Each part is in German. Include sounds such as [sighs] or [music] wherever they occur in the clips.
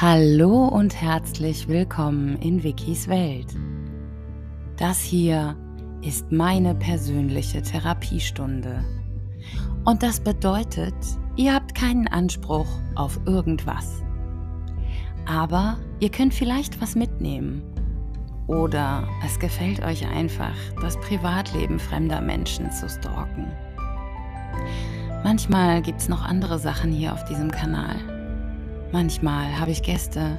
Hallo und herzlich willkommen in Wikis Welt. Das hier ist meine persönliche Therapiestunde. Und das bedeutet, ihr habt keinen Anspruch auf irgendwas. Aber ihr könnt vielleicht was mitnehmen. Oder es gefällt euch einfach, das Privatleben fremder Menschen zu stalken. Manchmal gibt es noch andere Sachen hier auf diesem Kanal Manchmal habe ich Gäste.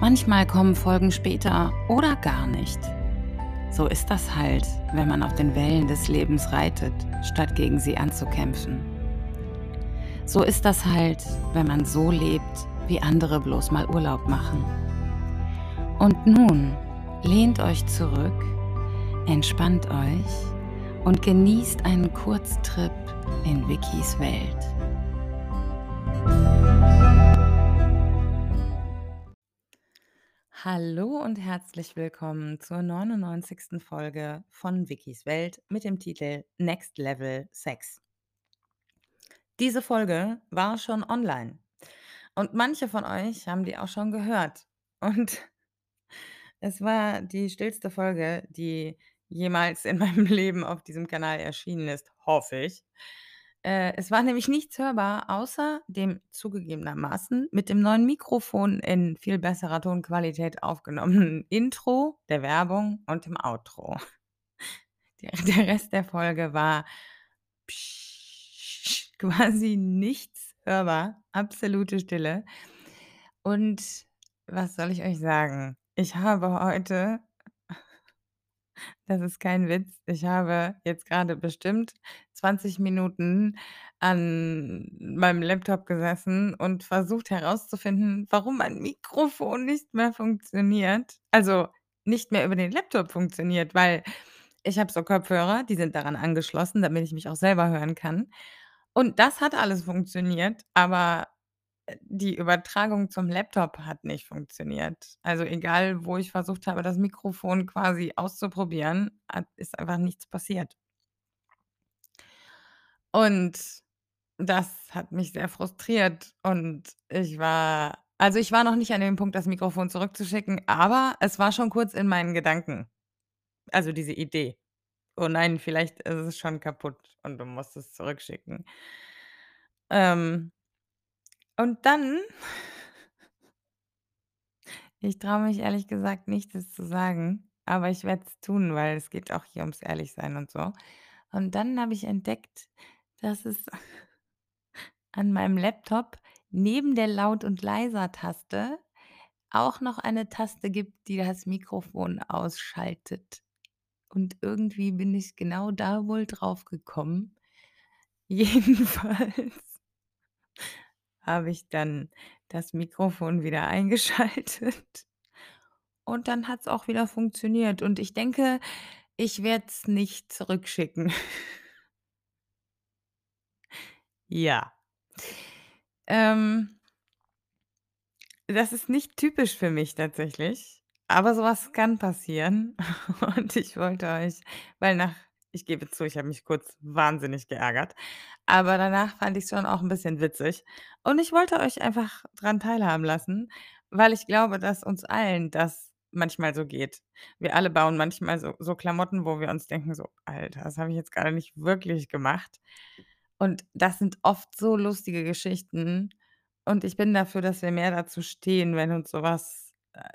Manchmal kommen Folgen später oder gar nicht. So ist das halt, wenn man auf den Wellen des Lebens reitet, statt gegen sie anzukämpfen. So ist das halt, wenn man so lebt, wie andere bloß mal Urlaub machen. Und nun lehnt euch zurück, entspannt euch und genießt einen Kurztrip in Wikis Welt. Hallo und herzlich willkommen zur 99. Folge von Wikis Welt mit dem Titel Next Level Sex. Diese Folge war schon online und manche von euch haben die auch schon gehört. Und [laughs] es war die stillste Folge, die jemals in meinem [laughs] Leben auf diesem Kanal erschienen ist, hoffe ich. Äh, es war nämlich nichts hörbar, außer dem zugegebenermaßen mit dem neuen Mikrofon in viel besserer Tonqualität aufgenommenen [laughs] Intro, der Werbung und dem Outro. [laughs] Der, der Rest der Folge war psch, [laughs] quasi nichts hörbar, absolute Stille. Und was soll ich euch sagen? Ich habe heute das ist kein Witz. Ich habe jetzt gerade bestimmt 20 Minuten an meinem Laptop gesessen und versucht herauszufinden, warum mein Mikrofon nicht mehr funktioniert. Also, nicht mehr über den Laptop funktioniert, weil ich habe so Kopfhörer, die sind daran angeschlossen, damit ich mich auch selber hören kann. Und das hat alles funktioniert, aber die Übertragung zum Laptop hat nicht funktioniert. Also, egal, wo ich versucht habe, das Mikrofon quasi auszuprobieren, ist einfach nichts passiert. Und das hat mich sehr frustriert und ich war also, ich war noch nicht an dem Punkt, das Mikrofon zurückzuschicken, aber es war schon kurz in meinen Gedanken. Also, diese Idee. „Oh nein, vielleicht ist es schon kaputt und du musst es zurückschicken.“ Ähm und dann [laughs] ich traue mich ehrlich gesagt nicht, das zu sagen, aber ich werde es tun, weil es geht auch hier ums Ehrlichsein und so. Und dann habe ich entdeckt, dass es [laughs] an meinem Laptop neben der Laut und Leiser-Taste auch noch eine Taste gibt, die das Mikrofon ausschaltet. Und irgendwie bin ich genau da wohl drauf gekommen. [laughs] Jedenfalls habe ich dann das Mikrofon wieder [laughs] eingeschaltet und dann hat's auch wieder funktioniert und ich denke, ich werde es nicht zurückschicken. [laughs] Ja. Ähm das ist nicht typisch für mich tatsächlich, aber so was kann passieren [laughs] und ich wollte euch weil nach ich gebe zu, ich habe mich kurz wahnsinnig geärgert, aber danach fand ich's schon auch 'n bisschen witzig und ich wollte euch einfach dran teilhaben lassen, weil ich glaube, dass uns allen das manchmal so geht. Wir alle bauen manchmal so so Klamotten, wo wir uns denken so: „Alter, das habe ich jetzt grade nicht wirklich gemacht.“ Und das sind oft so lustige Geschichten und ich bin dafür, dass wir mehr dazu stehen, wenn uns so was äh,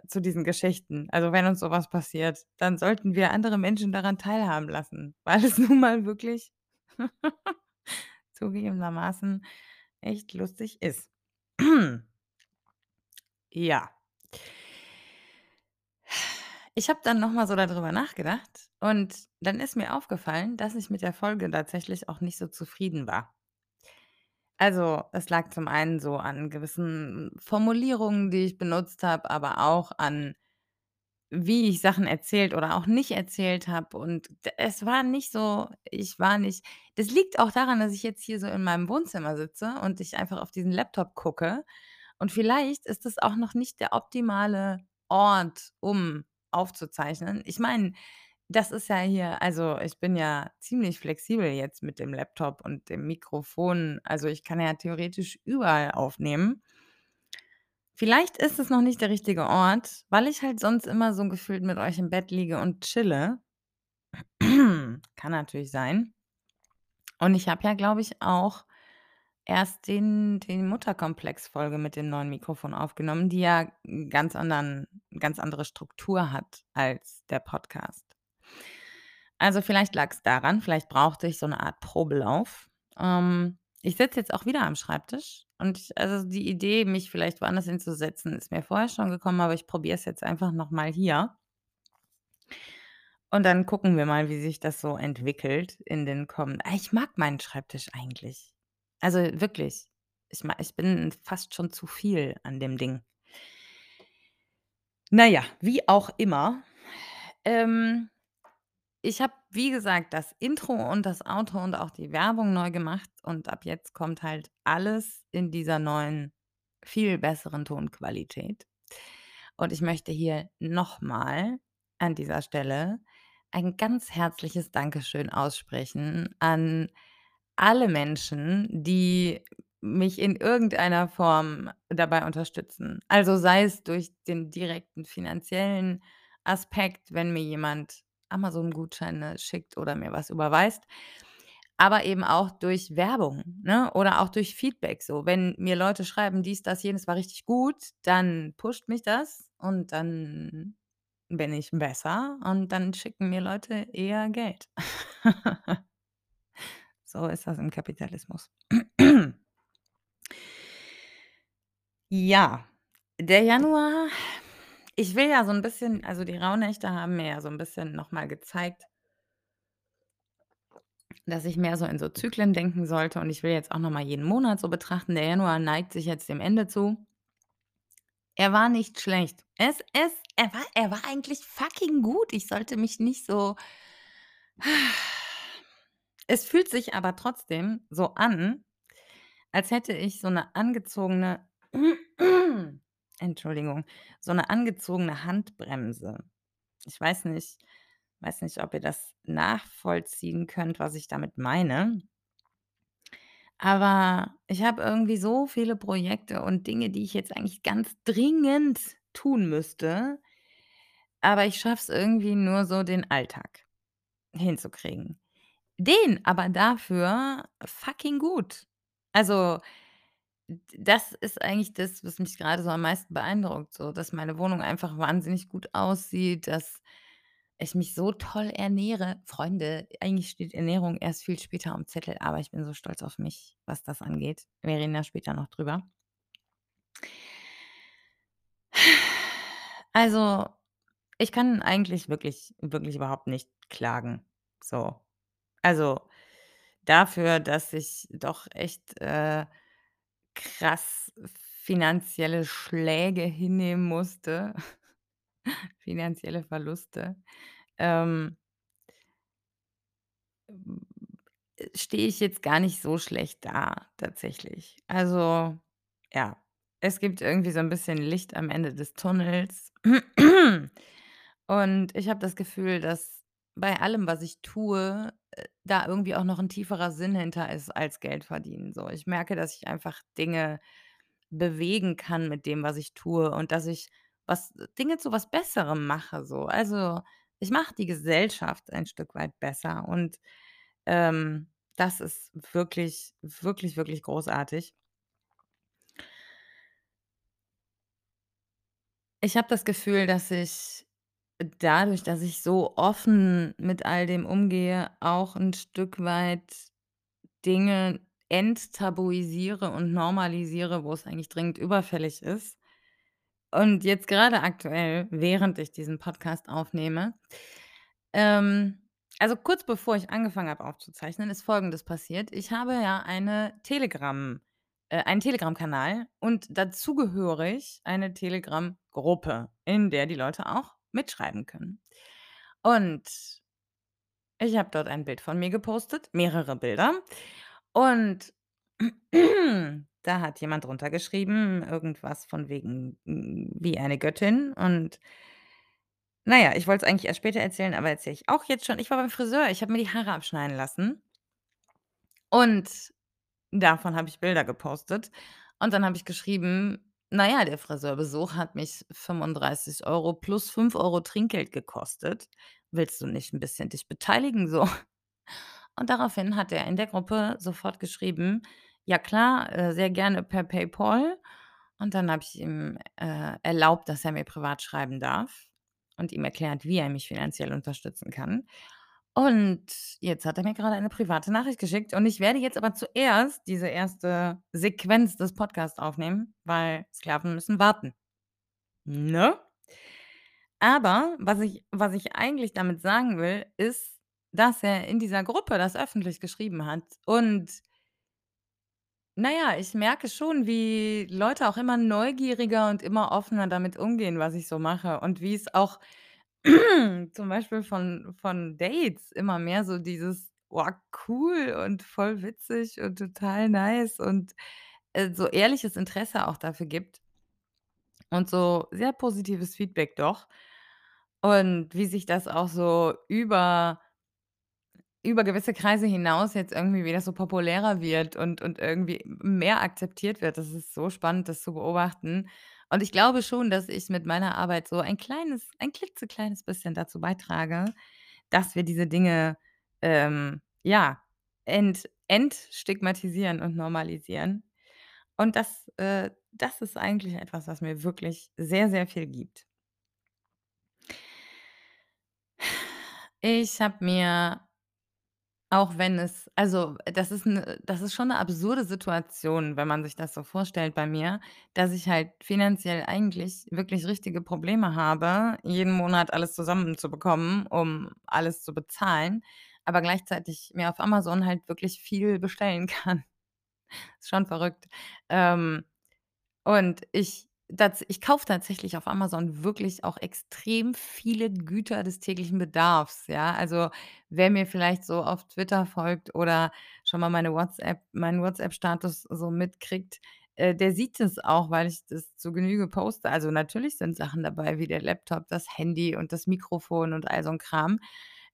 zu diesen Geschichten also, wenn uns so was passiert, dann sollten wir andere Menschen daran teilhaben lassen, [laughs] weil es nun mal wirklich [laughs] zugegebenermaßen echt lustig ist. [clears throat] Ja. Ich habe dann noch mal so da drüber nachgedacht und dann ist mir aufgefallen, dass ich mit der Folge tatsächlich auch nicht so zufrieden war. Also, es lag zum einen so an gewissen Formulierungen, die ich benutzt habe, aber auch an wie ich Sachen erzählt oder auch nicht erzählt habe und es war nicht so ich war nicht das liegt auch daran, dass ich jetzt hier so in meinem Wohnzimmer sitze und ich einfach auf diesen Laptop gucke und vielleicht ist das auch noch nicht der optimale Ort, um aufzuzeichnen. Ich meine, das ist ja hier also, ich bin ja ziemlich flexibel jetzt mit dem Laptop und dem Mikrofon. Also, ich kann ja theoretisch überall aufnehmen. Vielleicht ist es noch nicht der richtige Ort, weil ich halt sonst immer so gefühlt mit euch im Bett liege und chille. [clears throat] Kann natürlich sein. Und ich habe ja, glaube ich, auch erst den den Mutterkomplex-Folge mit dem neuen Mikrofon aufgenommen, die ja ganz anderen ganz andere Struktur hat als der Podcast. Also, vielleicht lag's daran, vielleicht brauchte ich so 'ne Art Probelauf. Ähm, ich sitze jetzt auch wieder am Schreibtisch und ich also, die Idee, mich vielleicht woanders hinzusetzen, ist mir vorher schon gekommen, aber ich probiere es jetzt einfach noch mal hier. Und dann gucken wir mal, wie sich das so entwickelt in den kommen ah, ich mag meinen Schreibtisch eigentlich. Also, wirklich. Ich ich bin fast schon zu viel an dem Ding. Na ja, wie auch immer. Ähm, ich habe, wie gesagt, das Intro und das Outro und auch die Werbung neu gemacht und ab jetzt kommt halt alles in dieser neuen, viel besseren Tonqualität. Und ich möchte hier noch mal an dieser Stelle ein ganz herzliches Dankeschön aussprechen an alle Menschen, die mich in irgendeiner Form dabei unterstützen. Also, sei es durch den direkten finanziellen Aspekt, wenn mir jemand Amazon-Gutscheine schickt oder mir was überweist, aber eben auch durch Werbung, ne, oder auch durch Feedback so. Wenn mir Leute schreiben: „Dies, das, jenes war richtig gut“, dann pusht mich das und dann bin ich besser und dann schicken mir Leute eher Geld. [laughs] So ist das im Kapitalismus. [clears throat] Ja, der Januar ich will ja so 'n bisschen also, die Rauhnächte haben mir ja so 'n bisschen noch mal gezeigt dass ich mehr so in so Zyklen denken sollte und ich will jetzt auch noch mal jeden Monat so betrachten. Der Januar neigt sich jetzt dem Ende zu. Er war nicht schlecht. Es es er war er war eigentlich fucking gut. Ich sollte mich nicht so [sighs] Es fühlt sich aber trotzdem so an, als hätte ich so 'ne angezogene Entschuldigung, so 'ne angezogene Handbremse. Ich weiß nicht weiß nicht, ob ihr das nachvollziehen könnt, was ich damit meine. Aber ich habe irgendwie so viele Projekte und Dinge, die ich jetzt eigentlich ganz dringend tun müsste, aber ich schaffe es irgendwie nur so, den Alltag hinzukriegen. Den aber dafür fucking gut. Also, das ist eigentlich das, was mich grade so am meisten beeindruckt, so, dass meine Wohnung einfach wahnsinnig gut aussieht, dass ich mich so toll ernähre. Freunde, eigentlich steht Ernährung erst viel später aufm Zettel, aber ich bin so stolz auf mich, was das angeht. Wir reden da später noch drüber. Also, ich kann eigentlich wirklich wirklich überhaupt nicht klagen, so. Also, dafür, dass ich doch echt, äh, krass finanzielle Schläge hinnehmen musste, [laughs] finanzielle Verluste, ähm hm, äh, stehe ich jetzt gar nicht so schlecht da tatsächlich. Also, ja, es gibt irgendwie so 'n bisschen Licht am Ende des Tunnels. [clears throat] Und ich habe das Gefühl, dass bei allem, was ich tue, da irgendwie auch noch 'n tieferer Sinn hinter ist als Geld verdienen, so. Ich merke, dass ich einfach Dinge bewegen kann mit dem, was ich tue und dass ich was Dinge zu was Besserem mache so. Also, ich mache die Gesellschaft ein Stück weit besser und, ähm, das ist wirklich, wirklich, wirklich großartig. Ich habe das Gefühl, dass ich dadurch, dass ich so offen mit all dem umgehe, auch 'n Stück weit Dinge enttabuisiere und normalisiere, wo es eigentlich dringend überfällig ist. Und jetzt grade aktuell, während ich diesen Podcast aufnehme ähm, also, kurz bevor ich angefangen habe aufzuzeichnen, ist Folgendes passiert. Ich habe ja eine Telegram äh, einen Telegram-Kanal und dazugehörig eine Telegram-Gruppe, in der die Leute auch mitschreiben können. Und ich habe dort ein Bild von mir gepostet, mehrere Bilder. Und [clears throat] da hat jemand drunter geschrieben, irgendwas von wegen, hm, wie eine Göttin und na ja, ich wollte es eigentlich erst später erzählen, aber erzähle ich auch jetzt schon. Ich war beim Friseur, ich habe mir die Haare abschneiden lassen. Und davon habe ich Bilder gepostet. Und dann habe ich geschrieben Na ja, der Friseurbesuch hat mich 35 € plus 5 € Trinkgeld gekostet. Willst du nicht 'n bisschen dich beteiligen so? [laughs] Und daraufhin hat er in der Gruppe sofort geschrieben: „Ja klar, äh, sehr gerne per PayPal.“ Und dann habe ich ihm, äh, erlaubt, dass er mir privat schreiben darf und ihm erklärt, wie er mich finanziell unterstützen kann. Und jetzt hat er mir grade eine private Nachricht geschickt und ich werde jetzt aber zuerst diese 1. Sequenz des Podcasts aufnehmen, weil Sklaven müssen warten. Ne? Aber was ich was ich eigentlich damit sagen will, ist, dass er in dieser Gruppe das öffentlich geschrieben hat und na ja, ich merke schon, wie Leute auch immer neugieriger und immer offener damit umgehen, was ich so mache und wie es auch [clears throat] zum Beispiel von von Dates immer mehr so dieses: „Oh, cool und voll witzig und total nice“ und, äh, so ehrliches Interesse auch dafür gibt. Und so sehr positives Feedback doch. Und wie sich das auch so über über gewisse Kreise hinaus jetzt irgendwie wieder so populärer wird und und irgendwie mehr akzeptiert wird. Das ist so spannend, das zu beobachten. Und ich glaube schon, dass ich mit meiner Arbeit so ein kleines ein klitzekleines bisschen dazu beitrage, dass wir diese Dinge, ähm, ja, ent entstigmatisieren und normalisieren. Und das äh, das ist eigentlich etwas, was mir wirklich sehr, sehr viel gibt. Ich habe mir auch wenn es also, das ist 'ne das ist schon 'ne absurde Situation, wenn man sich das so vorstellt bei mir, dass ich halt finanziell eigentlich wirklich richtige Probleme habe, jeden Monat alles zusammenzubekommen, um alles zu bezahlen, aber gleichzeitig mir auf Amazon halt wirklich viel bestellen [laughs] kann. Ist schon verrückt. Ähm, und ich tats ich kaufe tatsächlich auf Amazon wirklich auch extrem viele Güter des täglichen Bedarfs, ja? Also, wer mir vielleicht so auf Twitter folgt oder schon mal meine WhatsApp meinen WhatsApp-Status so mitkriegt, äh, der sieht das auch, weil ich das zu Genüge poste. Also, natürlich sind Sachen dabei wie der Laptop, das Handy und das Mikrofon und all so 'n Kram,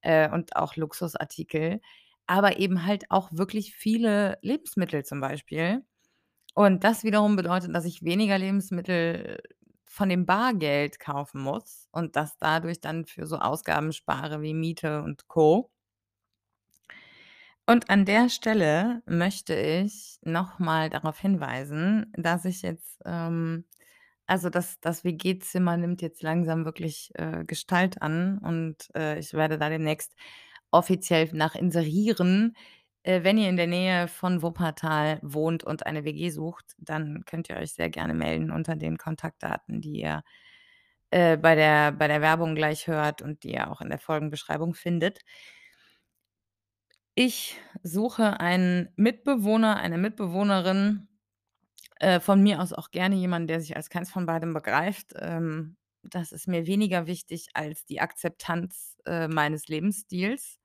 äh, und auch Luxusartikel, aber eben halt auch wirklich viele Lebensmittel zum Beispiel. Und das wiederum bedeutet, dass ich weniger Lebensmittel von dem Bargeld kaufen muss und das dadurch dann für so Ausgaben spare wie Miete und Co. Und an der Stelle möchte ich noch mal darauf hinweisen, dass ich jetzt, ähm also, das das WG-Zimmer nimmt jetzt langsam wirklich, äh, Gestalt an und, äh, ich werde da demnächst offiziell nach inserieren. Äh, wenn ihr in der Nähe von Wuppertal wohnt und eine WG sucht, dann könnt ihr euch sehr gerne melden unter den Kontaktdaten, die ihr, äh, bei der bei der Werbung gleich hört und die ihr auch in der Folgenbeschreibung findet. Ich suche einen Mitbewohner, eine Mitbewohnerin, äh, von mir aus auch gerne jemand, der sich als keins von beidem begreift. Ähm, das ist mir weniger wichtig als die Akzeptanz, äh, meines Lebensstils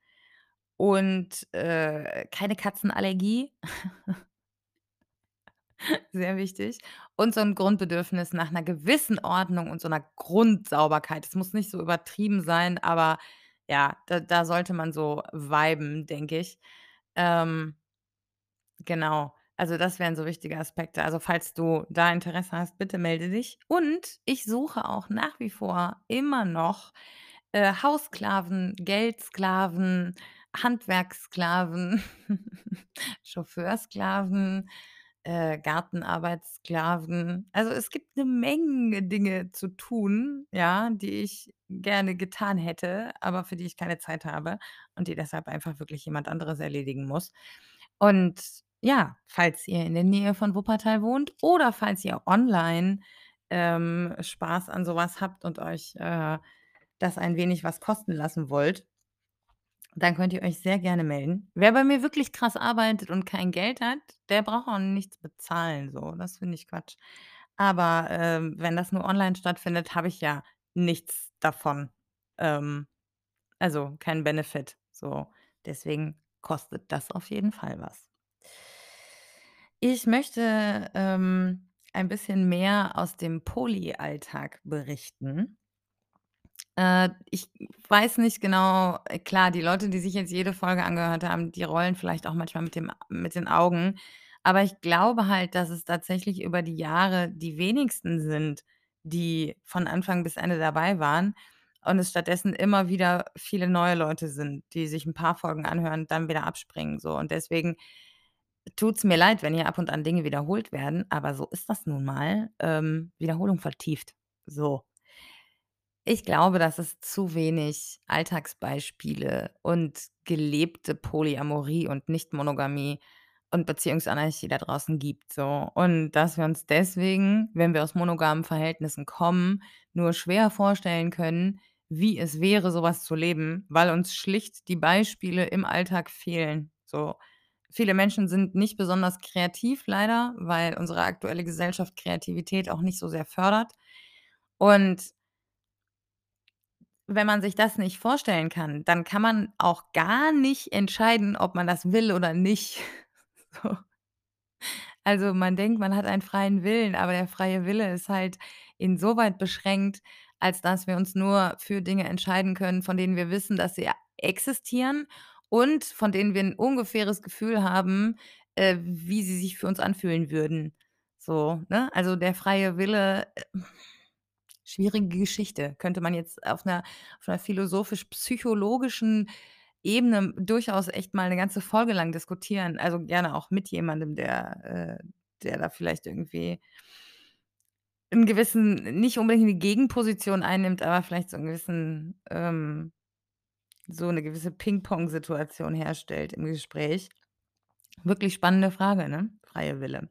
und, äh, keine Katzenallergie. Sehr wichtig. Und so 'n Grundbedürfnis nach 'ner gewissen Ordnung und so 'ner Grundsauberkeit. Es muss nicht so übertrieben sein, aber ja, da da sollte man so viben, denke ich. Ähm genau. Also, das wären so wichtige Aspekte. Also, falls du da Interesse hast, bitte melde dich. Und ich suche auch nach wie vor immer noch, äh, Haussklaven, Geldsklaven, Handwerkssklaven, [laughs] Chauffeursklaven, äh, Gartenarbeitssklaven. Also, es gibt 'ne Menge Dinge zu tun, ja, die ich gerne getan hätte, aber für die ich keine Zeit habe und die deshalb einfach wirklich jemand anderes erledigen muss. Und ja, falls ihr in der Nähe von Wuppertal wohnt oder falls ihr online, ähm, Spaß an so was habt und euch, äh, das ein wenig was kosten lassen wollt dann könnt ihr euch sehr gerne melden. Wer bei mir wirklich krass arbeitet und kein Geld hat, der braucht auch nichts bezahlen so. Das finde ich Quatsch. Aber, ähm, wenn das nur online stattfindet, habe ich ja nichts davon. Ähm, also, keinen Benefit, so. Deswegen kostet das auf jeden Fall was. Ich möchte, ähm, ein bisschen mehr aus dem Poly-Alltag berichten. Äh, ich weiß nicht genau äh, klar, die Leute, die sich jetzt jede Folge angehört haben, die rollen vielleicht auch manchmal mit dem mit den Augen. Aber ich glaube halt, dass es tatsächlich über die Jahre die wenigsten sind, die von Anfang bis Ende dabei waren und es stattdessen immer wieder viele neue Leute sind, die sich 'n paar Folgen anhören, dann wieder abspringen so. Und deswegen tut's mir leid, wenn hier ab und an Dinge wiederholt werden, aber so ist das nun mal. Ähm, Wiederholung vertieft, so. Ich glaube, dass es zu wenig Alltagsbeispiele und gelebte Polyamorie und Nicht-Monogamie und Beziehungsanarchie da draußen gibt so. Und dass wir uns deswegen, wenn wir aus monogamen Verhältnissen kommen, nur schwer vorstellen können, wie es wäre, so was zu leben, weil uns schlicht die Beispiele im Alltag fehlen, so. Viele Menschen sind nicht besonders kreativ leider, weil unsere aktuelle Gesellschaft Kreativität auch nicht so sehr fördert. Und wenn man sich das nicht vorstellen kann, dann kann man auch gar nicht entscheiden, ob man das will oder nicht, [laughs] so. Also, man denkt, man hat einen freien Willen, aber der freie Wille ist halt insoweit beschränkt, als dass wir uns nur für Dinge entscheiden können, von denen wir wissen, dass sie existieren und von denen wir 'n ungefähres Gefühl haben, äh, wie sie sich für uns anfühlen würden, so, ne? Also, der freie Wille, äh schwierige Geschichte. Könnte man jetzt auf 'ner auf 'ner philosophisch-psychologischen Ebene durchaus echt mal 'ne ganze Folge lang diskutieren. Also, gerne auch mit jemandem, der äh, der da vielleicht irgendwie 'n gewissen nicht unbedingt 'ne Gegenposition einnimmt, aber vielleicht so 'n gewissen ähm, so 'ne gewisse Ping-Pong-Situation herstellt im Gespräch. Wirklich spannende Frage, ne? Freie Wille.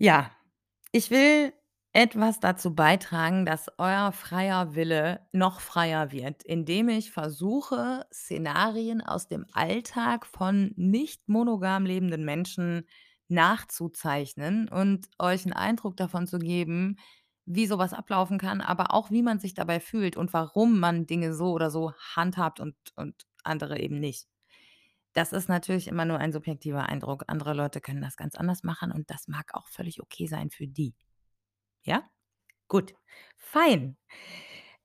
Ja, ich will etwas dazu beitragen, dass euer freier Wille noch freier wird, indem ich versuche, Szenarien aus dem Alltag von nicht monogam lebenden Menschen nachzuzeichnen und euch 'n Eindruck davon zu geben, wie so was ablaufen kann, aber auch, wie man sich dabei fühlt und warum man Dinge so oder so handhabt und und andere eben nicht. Das ist natürlich immer nur ein subjektiver Eindruck. Andere Leute können das ganz anders machen und das mag auch völlig okay sein für die. Ja? Gut, fein.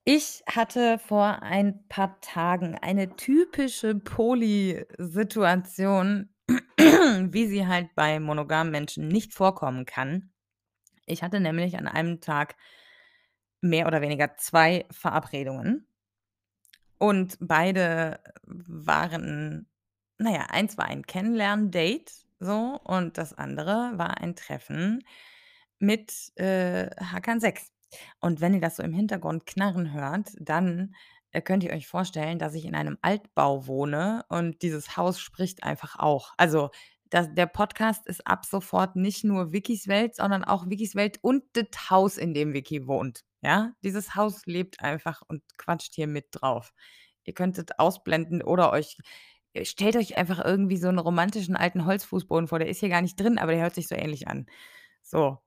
Ich hatte vor ein paar Tagen eine typische Poly-Situation, [clears throat] wie sie halt bei monogamen Menschen nicht vorkommen kann. Ich hatte nämlich an einem Tag mehr oder weniger 2 Verabredungen. Und beide waren na ja, eins war ein Kennenlernen-Date so und das andere war ein Treffen mit, äh, Hakan 6. Und wenn ihr das so im Hintergrund knarren hört, dann, äh, könnt ihr euch vorstellen, dass ich in einem Altbau wohne und dieses Haus spricht einfach auch. Also, das der Podcast ist ab sofort nicht nur Vikis Welt, sondern auch Vikis Welt und das Haus, in dem Viki wohnt, ja? Dieses Haus lebt einfach und quatscht hier mit drauf. Ihr könntet ausblenden oder euch äh, stellt euch einfach irgendwie so 'n romantischen alten Holzfußboden vor, der ist hier gar nicht drin, aber der hört sich so ähnlich an. So.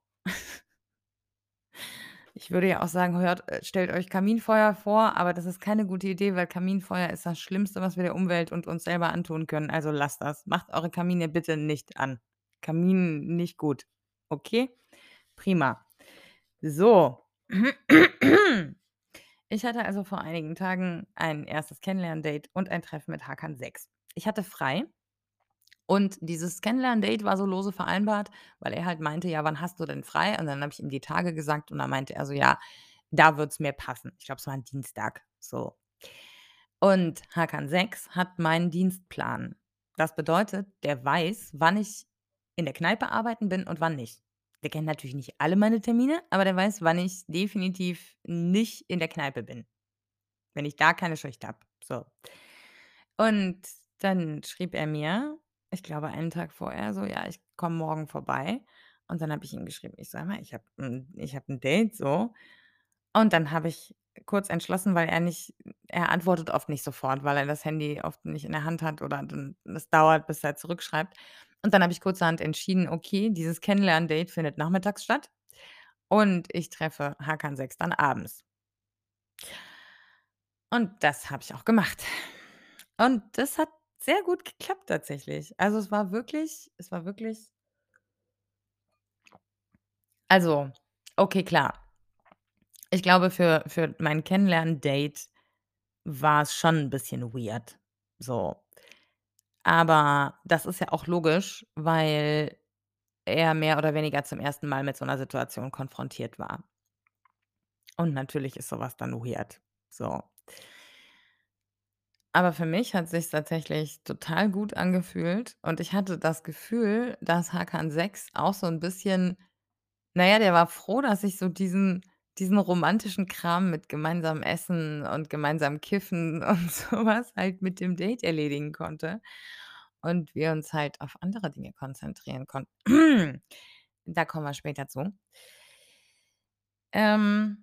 Ich würde ja auch sagen, hört äh, stellt euch Kaminfeuer vor, aber das ist keine gute Idee, weil Kaminfeuer ist das Schlimmste, was wir der Umwelt und uns selber antun können. Also, lasst das. Macht eure Kamine bitte nicht an. Kamin nicht gut. Okay? Prima. So. Ich hatte also vor einigen Tagen ein 1. Kennenlern-Date und ein Treffen mit Hakan 6. Ich hatte frei und dieses Kennenlern-Date war so lose vereinbart, weil er halt meinte: „Ja, wann hast du denn frei?“ Und dann habe ich ihm die Tage gesagt und dann meinte er so: „Ja, da wird's mir passen.“ Ich glaube, es war 'n Dienstag, so. Und Hakan 6 hat meinen Dienstplan. Das bedeutet, der weiß, wann ich in der Kneipe arbeiten bin und wann nicht. Der kennt natürlich nicht alle meine Termine, aber der weiß, wann ich definitiv nicht in der Kneipe bin, wenn ich da keine Schicht habe, so. Und dann schrieb er mir, ich glaube, einen Tag vorher so: „Ja, ich komme morgen vorbei.“ Und dann habe ich ihm geschrieben, ich „Hör mal, ich habe 'n ich habe 'n Date so.“ Und dann habe ich kurz entschlossen, weil er nicht er antwortet oft nicht sofort, weil er das Handy oft nicht in der Hand hat oder es dauert, bis er zurückschreibt. Und dann habe ich kurzerhand entschieden: „Okay, dieses Kennenlern-Date findet nachmittags statt und ich treffe Hakan 6 dann abends.“ Und das habe ich auch gemacht. Und das hat sehr gut geklappt tatsächlich. Also, es war wirklich es war wirklich Also, okay, klar. Ich glaube, für für mein Kennenlern-Date war's schon 'n bisschen weird, so. Aber das ist ja auch logisch, weil er mehr oder weniger zum ersten Mal mit so 'ner Situation konfrontiert war. Und natürlich ist so was dann weird, so. Aber für mich hat sich's tatsächlich total gut angefühlt und ich hatte das Gefühl, dass Hakan 6 auch so 'n bisschen na ja, der war froh, dass ich so diesen diesen romantischen Kram mit gemeinsam Essen und gemeinsam Kiffen [laughs] und so was halt mit dem Date erledigen konnte und wir uns halt auf andere Dinge konzentrieren konnten. [clears throat] Da kommen wir später zu. Ähm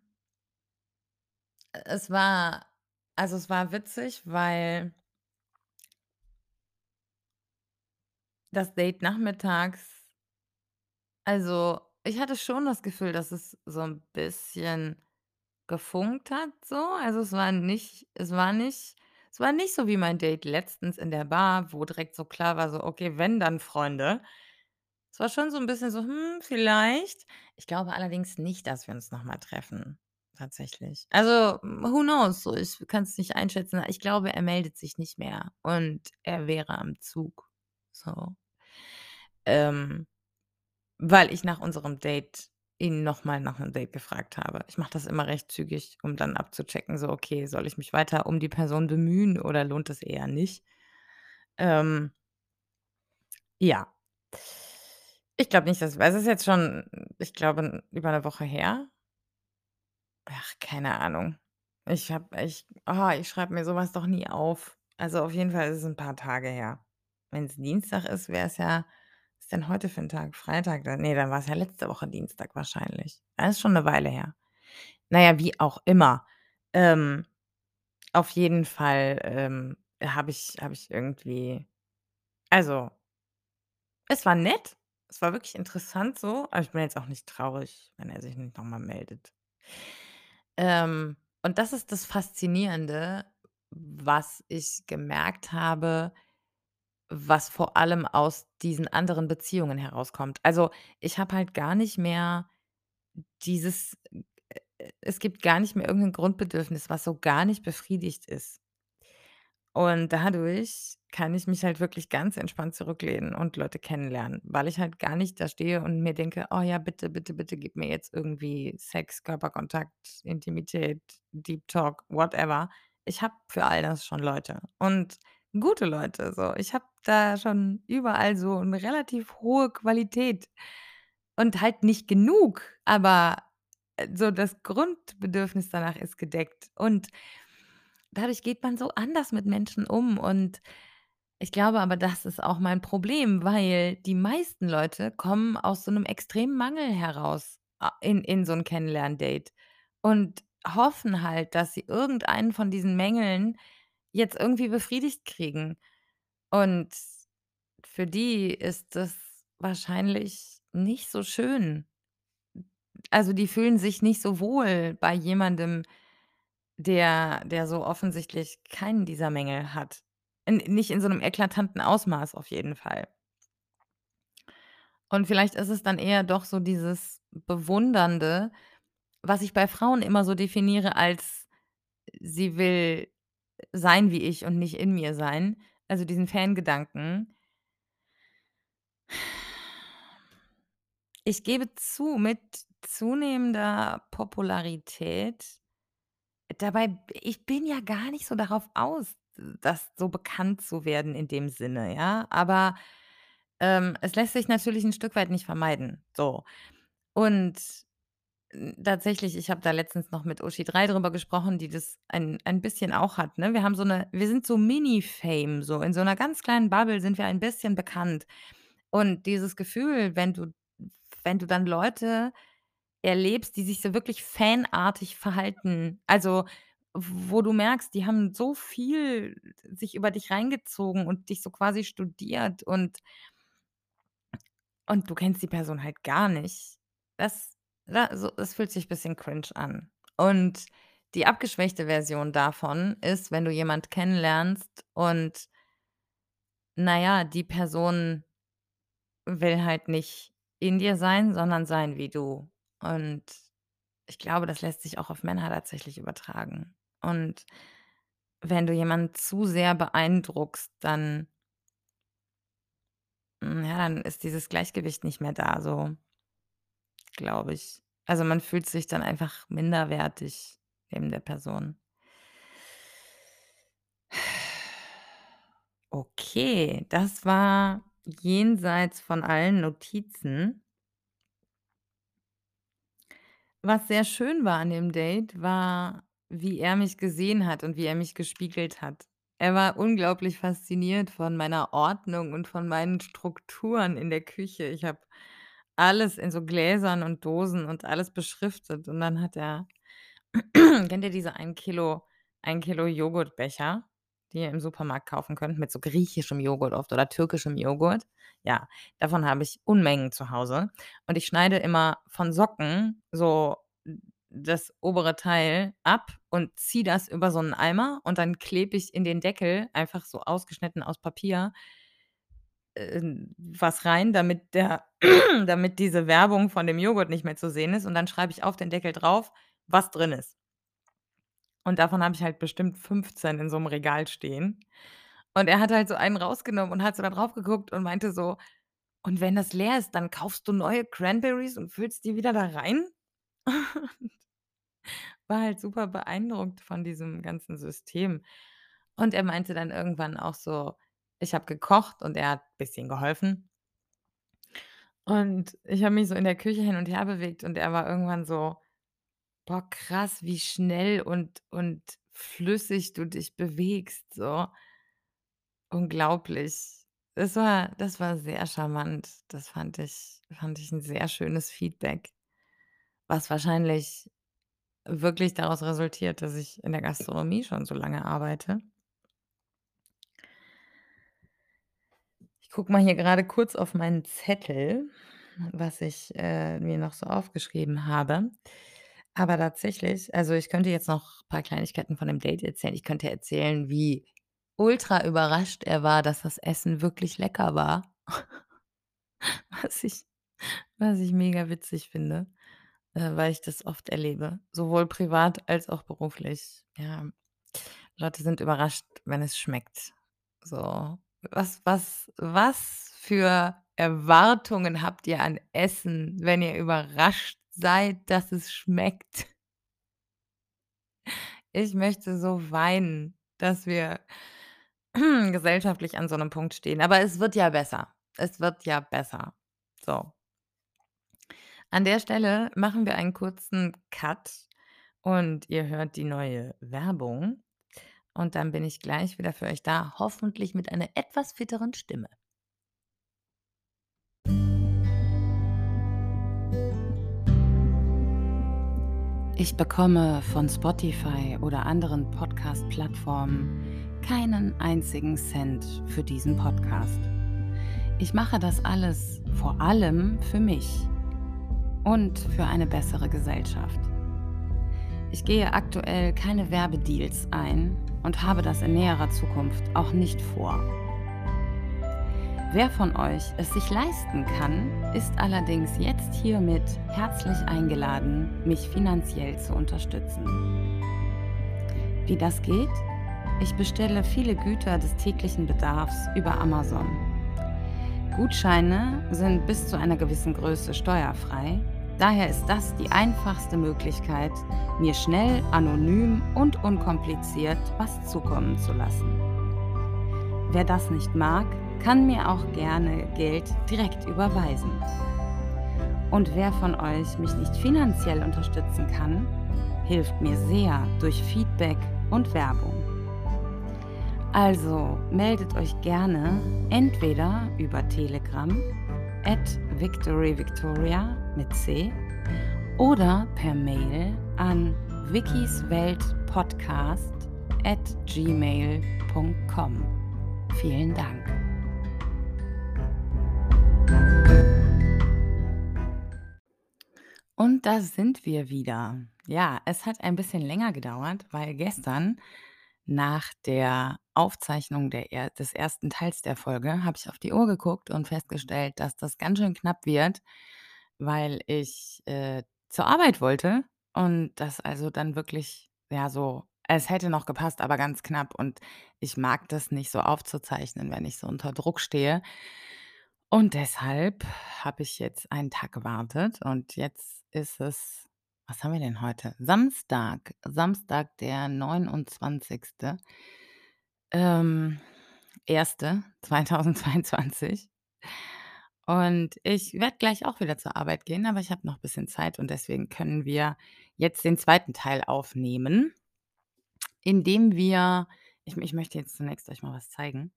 es war also, es war witzig, weil das Date nachmittags also, ich hatte schon das Gefühl, dass es so 'n bisschen gefunkt hat so. Also, es war nicht es war nicht es war nicht so wie mein Date letztens in der Bar, wo direkt so klar war, so: „Okay, wenn, dann Freunde.“ Es war schon so 'n bisschen so: „Hm, vielleicht.“ Ich glaube allerdings nicht, dass wir uns noch mal treffen, tatsächlich. Also, who knows, so, ich kann's nicht einschätzen. Ich glaube, er meldet sich nicht mehr und er wäre am Zug, so. Ähm, weil ich nach unserem Date ihn noch mal nach 'nem Date gefragt habe. Ich mache das immer recht zügig, um dann abzuchecken, so: „Okay, soll ich mich weiter um die Person bemühen oder lohnt es eher nicht?“ Ähm ja. Ich glaube nicht, dass es ist jetzt schon, ich glaube, über 'ne Woche her. Ach, keine Ahnung. Ich habe ich oh, ich schreibe mir so was doch nie auf. Also, auf jeden Fall ist es 'n paar Tage her. Wenn's Dienstag ist, wär's ja was ist denn heute für 'n Tag? Freitag, dann ne, dann war's ja letzte Woche Dienstag wahrscheinlich. Das ist schon 'ne Weile her. Na ja, wie auch immer. Ähm, auf jeden Fall, ähm, habe ich habe ich irgendwie also es war nett. Es war wirklich interessant so, aber ich bin jetzt auch nicht traurig, wenn er sich nicht noch mal meldet. Ähm, und das ist das Faszinierende, was ich gemerkt habe, was vor allem aus diesen anderen Beziehungen herauskommt. Also, ich habe halt gar nicht mehr dieses äh, äh, es gibt gar nicht mehr irgend 'nen Grundbedürfnis, was so gar nicht befriedigt ist. Und dadurch kann ich mich halt wirklich ganz entspannt zurücklehnen und Leute kennenlernen, weil ich halt gar nicht da stehe und mir denke: „Oh ja, bitte, bitte, bitte gib mir jetzt irgendwie Sex, Körperkontakt, Intimität, Deep Talk, whatever.“ Ich habe für all das schon Leute und gute Leute so. Ich habe da schon überall so 'ne relativ hohe Qualität und halt nicht genug, aber, äh, so das Grundbedürfnis danach ist gedeckt. Und dadurch geht man so anders mit Menschen um und ich glaube aber, das ist auch mein Problem, weil die meisten Leute kommen aus so 'nem extremen Mangel heraus, in in so 'n Kennenlern-Date und hoffen halt, dass sie irgendeinen von diesen Mängeln jetzt irgendwie befriedigt kriegen. Und für die ist das wahrscheinlich nicht so schön. Also, die fühlen sich nicht so wohl bei jemandem, der der so offensichtlich keinen dieser Mängel hat. N nicht in so 'nem eklatanten Ausmaß auf jeden Fall. Und vielleicht ist es dann eher doch so dieses Bewundernde, was ich bei Frauen immer so definiere als: Sie will sein wie ich und nicht in mir sein, also diesen Fangedanken. Ich gebe zu, mit zunehmender Popularität dabei ich bin ja gar nicht so darauf aus, das so bekannt zu werden in dem Sinne, ja? Aber, ähm, es lässt sich natürlich 'n Stück weit nicht vermeiden, so. Und, tatsächlich, ich habe da letztens noch mit Uschi 3 drüber gesprochen, die das ein ein bisschen auch hat, ne? Wir haben so 'ne wir sind so Mini-Fame, so. In so 'ner ganz kleinen Bubble sind wir ein bisschen bekannt. Und dieses Gefühl, wenn du wenn du dann Leute erlebst, die sich so wirklich fanartig verhalten, also wo du merkst, die haben so viel sich über dich reingezogen und dich so quasi studiert und und du kennst die Person halt gar nicht. Das da so es fühlt sich bisschen cringe an. Und die abgeschwächte Version davon ist, wenn du jemand kennenlernst und na ja, die Person will halt nicht in dir sein, sondern sein wie du. Und ich glaube, das lässt sich auch auf Männer tatsächlich übertragen. Und wenn du jemanden zu sehr beeindruckst, dann hm, ja, dann ist dieses Gleichgewicht nicht mehr da so, glaube ich. Also, man fühlt sich dann einfach minderwertig neben der Person. Okay, das war jenseits von allen Notizen. Was sehr schön war an dem Date, war, wie er mich gesehen hat und wie er mich gespiegelt hat. Er war unglaublich fasziniert von meiner Ordnung und von meinen Strukturen in der Küche. Ich habe alles in so Gläsern und Dosen und alles beschriftet und dann hat er [clears throat] kennt ihr diese ein Kilo ein Kilo Joghurtbecher, die ihr im Supermarkt kaufen könnt mit so griechischem Joghurt oft oder türkischem Joghurt? Ja, davon habe ich Unmengen zu Hause und ich schneide immer von Socken so das obere Teil ab und ziehe das über so 'n Eimer und dann klebe ich in den Deckel einfach so ausgeschnitten aus Papier ähm, was rein, damit der [clears throat] damit diese Werbung von dem Joghurt nicht mehr zu sehen ist und dann schreibe ich auf den Deckel drauf, was drin ist. Und davon habe ich halt bestimmt 15 in so 'nem Regal stehen. Und er hat halt so einen rausgenommen und hat so da drauf geguckt und meinte so: „Und wenn das leer ist, dann kaufst du neue Cranberries und füllst die wieder da rein?“ [laughs] Und war halt super beeindruckt von diesem ganzen System. Und er meinte dann irgendwann auch so ich habe gekocht und er hat bisschen geholfen. Und ich habe mich so in der Küche hin und her bewegt und er war irgendwann so: „Boah, krass, wie schnell und und flüssig du dich bewegst, so.“ Unglaublich. Das war das war sehr charmant. Das fand ich fand ich 'n sehr schönes Feedback, was wahrscheinlich wirklich daraus resultiert, dass ich in der Gastronomie schon so lange arbeite. Ich gucke mal hier grade kurz auf meinen Zettel, was ich, äh, mir noch so aufgeschrieben habe. Aber tatsächlich also, ich könnte jetzt noch paar Kleinigkeiten von dem Date erzählen. Ich könnte erzählen, wie ultra überrascht er war, dass das Essen wirklich lecker war, [laughs] was ich was ich mega witzig finde, äh, weil ich das oft erlebe, sowohl privat als auch beruflich. Ja, Leute sind überrascht, wenn es schmeckt. So, was was was für Erwartungen habt ihr an Essen, wenn ihr überrascht seid, dass es schmeckt? Ich möchte so weinen, dass wir [clears throat] gesellschaftlich an so 'nem Punkt stehen, aber es wird ja besser. Es wird ja besser. So. An der Stelle machen wir einen kurzen Cut und ihr hört die neue Werbung und dann bin ich gleich wieder für euch da, hoffentlich mit einer etwas fitteren Stimme. Ich bekomme von Spotify oder anderen Podcast-Plattformen keinen einzigen Cent für diesen Podcast. Ich mache das alles vor allem für mich und für eine bessere Gesellschaft. Ich gehe aktuell keine Werbedeals ein und habe das in näherer Zukunft auch nicht vor. Wer von euch es sich leisten kann, ist allerdings jetzt hiermit herzlich eingeladen, mich finanziell zu unterstützen. Wie das geht? Ich bestelle viele Güter des täglichen Bedarfs über Amazon. Gutscheine sind bis zu einer gewissen Größe steuerfrei, daher ist das die einfachste Möglichkeit, mir schnell, anonym und unkompliziert was zukommen zu lassen. Wer das nicht mag, kann mir auch gerne Geld direkt überweisen. Und wer von euch mich nicht finanziell unterstützen kann, hilft mir sehr durch Feedback und Werbung. Also meldet euch gerne entweder über Telegram at victoryvictoria mit C oder per Mail an wikisweltpodcast at gmail.com. Vielen Dank. Da sind wir wieder. Ja, es hat ein bisschen länger gedauert, weil gestern nach der Aufzeichnung der er des 1. Teils der Folge habe ich auf die Uhr geguckt und festgestellt, dass das ganz schön knapp wird, weil ich, äh, zur Arbeit wollte und das also dann wirklich, ja, so es hätte noch gepasst, aber ganz knapp und ich mag das nicht so aufzuzeichnen, wenn ich so unter Druck stehe. Und deshalb habe ich jetzt einen Tag gewartet und jetzt ist es was haben wir denn heute? Samstag. Samstag, der 29. ähm, 1. 2022. [laughs] Und ich werde gleich auch wieder zur Arbeit gehen, aber ich habe noch bisschen Zeit und deswegen können wir jetzt den zweiten Teil aufnehmen, indem wir ich ich möchte jetzt zunächst euch mal was zeigen.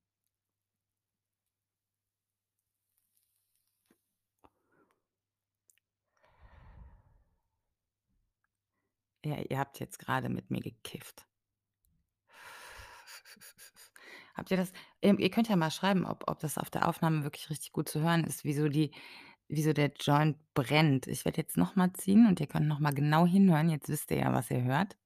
Ja, ihr habt jetzt grade mit mir gekifft. Habt ihr das ähm, ihr könnt ja mal schreiben, ob ob das auf der Aufnahme wirklich richtig gut zu hören ist, wie so die wie so der Joint brennt. Ich werde jetzt noch mal ziehen und ihr könnt noch mal genau hinhören. Jetzt wisst ihr ja, was ihr hört.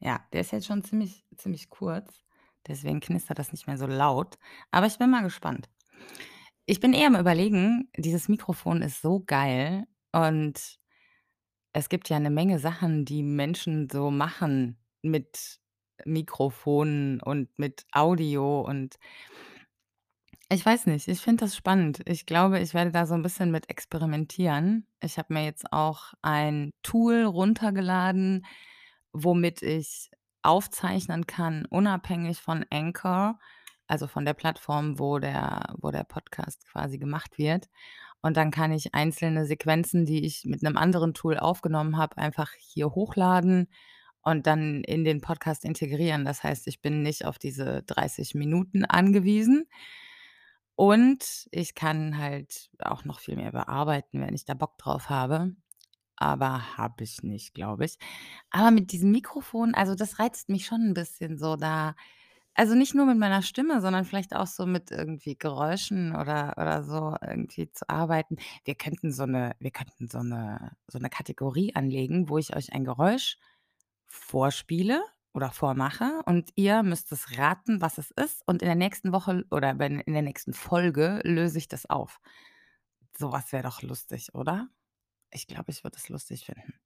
Ja, der ist jetzt schon ziemlich ziemlich kurz, deswegen knistert das nicht mehr so laut, aber ich bin mal gespannt. Ich bin eh am Überlegen, dieses Mikrofon ist so geil und es gibt ja 'ne Menge Sachen, die Menschen so machen mit Mikrofonen und mit Audio und ich weiß nicht, ich finde das spannend. Ich glaube, ich werde da so 'n bisschen mit experimentieren. Ich habe mir jetzt auch ein Tool runtergeladen, womit ich aufzeichnen kann, unabhängig von Anchor, also von der Plattform, wo der wo der Podcast quasi gemacht wird. Und dann kann ich einzelne Sequenzen, die ich mit 'nem anderen Tool aufgenommen habe, einfach hier hochladen und dann in den Podcast integrieren. Das heißt, ich bin nicht auf diese 30 Minuten angewiesen. Und ich kann halt auch noch viel mehr bearbeiten, wenn ich da Bock drauf habe, aber habe ich nicht, glaube ich. Aber mit diesem Mikrofon also, das reizt mich schon 'n bisschen so da also, nicht nur mit meiner Stimme, sondern vielleicht auch so mit irgendwie Geräuschen oder oder so irgendwie zu arbeiten. Wir könnten so 'ne wir könnten so 'ne so 'ne Kategorie anlegen, wo ich euch ein Geräusch vorspiele oder vormache und ihr müsst es raten, was es ist und in der nächsten Woche oder in der nächsten Folge löse ich das auf. So was wäre doch lustig, oder? Ich glaube, ich würde es lustig finden.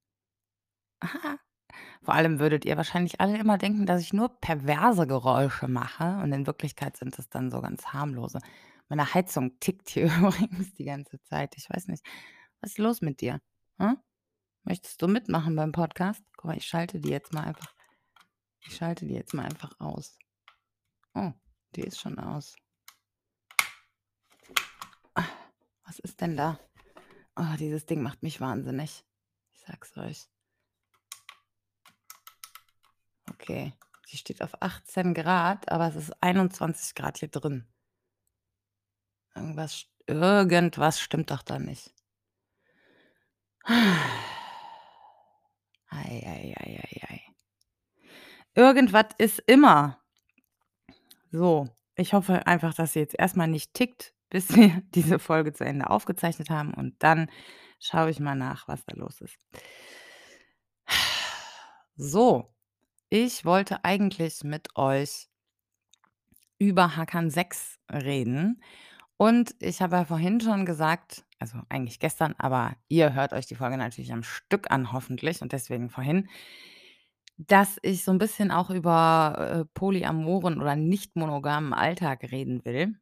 Vor allem würdet ihr wahrscheinlich alle immer denken, dass ich nur perverse Geräusche mache und in Wirklichkeit sind das dann so ganz harmlose. Meine Heizung tickt hier [laughs] übrigens die ganze Zeit. Ich weiß nicht, was ist los mit dir, hm? Möchtest du mitmachen beim Podcast? Guck mal, ich schalte die jetzt mal einfach ich schalte die jetzt mal einfach aus. Oh, die ist schon aus. Was ist denn da? Oh, dieses Ding macht mich wahnsinnig. Ich sage es euch. Okay, die steht auf 18 C, aber es ist 21 C hier drin. Irgendwas irgendwas stimmt doch da nicht. [sighs] Ei, ei, ei, ei, ei. Irgendwas ist immer. So, ich hoffe einfach, dass sie jetzt erst mal nicht tickt, bis wir [laughs] diese Folge zu Ende aufgezeichnet haben und dann schaue ich mal nach, was da los ist. [sighs] So, ich wollte eigentlich mit euch über Hakan 6 reden und ich habe ja vorhin schon gesagt also, eigentlich gestern, aber ihr hört euch die Folge natürlich am Stück an hoffentlich und deswegen vorhin, dass ich so 'n bisschen auch über, äh, polyamoren oder nicht monogamen Alltag reden will.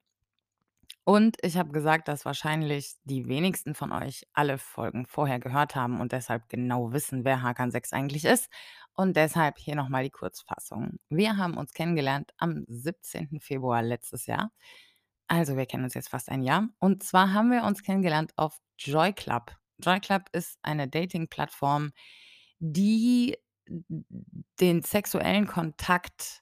Und ich habe gesagt, dass wahrscheinlich die wenigsten von euch alle Folgen vorher gehört haben und deshalb genau wissen, wer Hakan 6 eigentlich ist. Und deshalb hier noch mal die Kurzfassung. Wir haben uns kennengelernt am 17. Februar letztes Jahr. Also, wir kennen uns jetzt fast ein Jahr. Und zwar haben wir uns kennengelernt auf Joy Club. Joy Club ist eine Dating-Plattform, die den sexuellen Kontakt,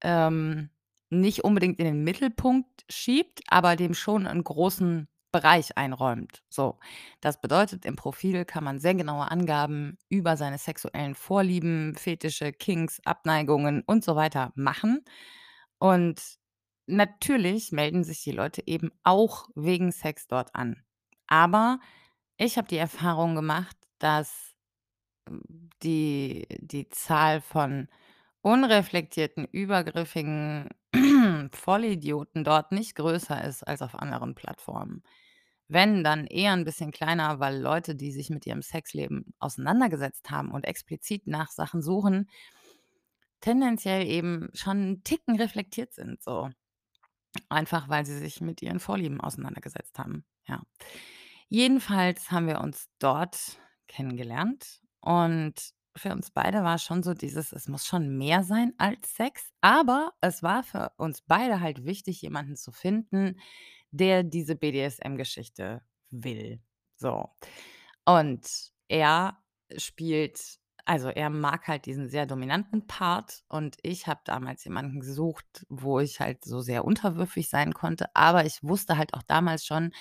ähm, nicht unbedingt in den Mittelpunkt schiebt, aber dem schon 'n großen Bereich einräumt. So, das bedeutet, im Profil kann man sehr genaue Angaben über seine sexuellen Vorlieben, Fetische, Kinks, Abneigungen und so weiter machen. Und natürlich melden sich die Leute eben auch wegen Sex dort an. Aber ich habe die Erfahrung gemacht, dass, hm, die die Zahl von unreflektierten, übergriffigen [clears throat] Vollidioten dort nicht größer ist als auf anderen Plattformen. Wenn, dann eher 'n bisschen kleiner, weil Leute, die sich mit ihrem Sexleben auseinandergesetzt haben und explizit nach Sachen suchen tendenziell eben schon 'n Ticken reflektiert sind so. Einfach, weil sie sich mit ihren Vorlieben auseinandergesetzt haben, ja. Jedenfalls haben wir uns dort kennengelernt und für uns beide war schon so dieses es muss schon mehr sein als Sex, aber es war für uns beide halt wichtig, jemanden zu finden, der diese BDSM-Geschichte will, so. Und er spielt also, er mag halt diesen sehr dominanten Part und ich habe damals jemanden gesucht, wo ich halt so sehr unterwürfig sein konnte, aber ich wusste halt auch damals schon,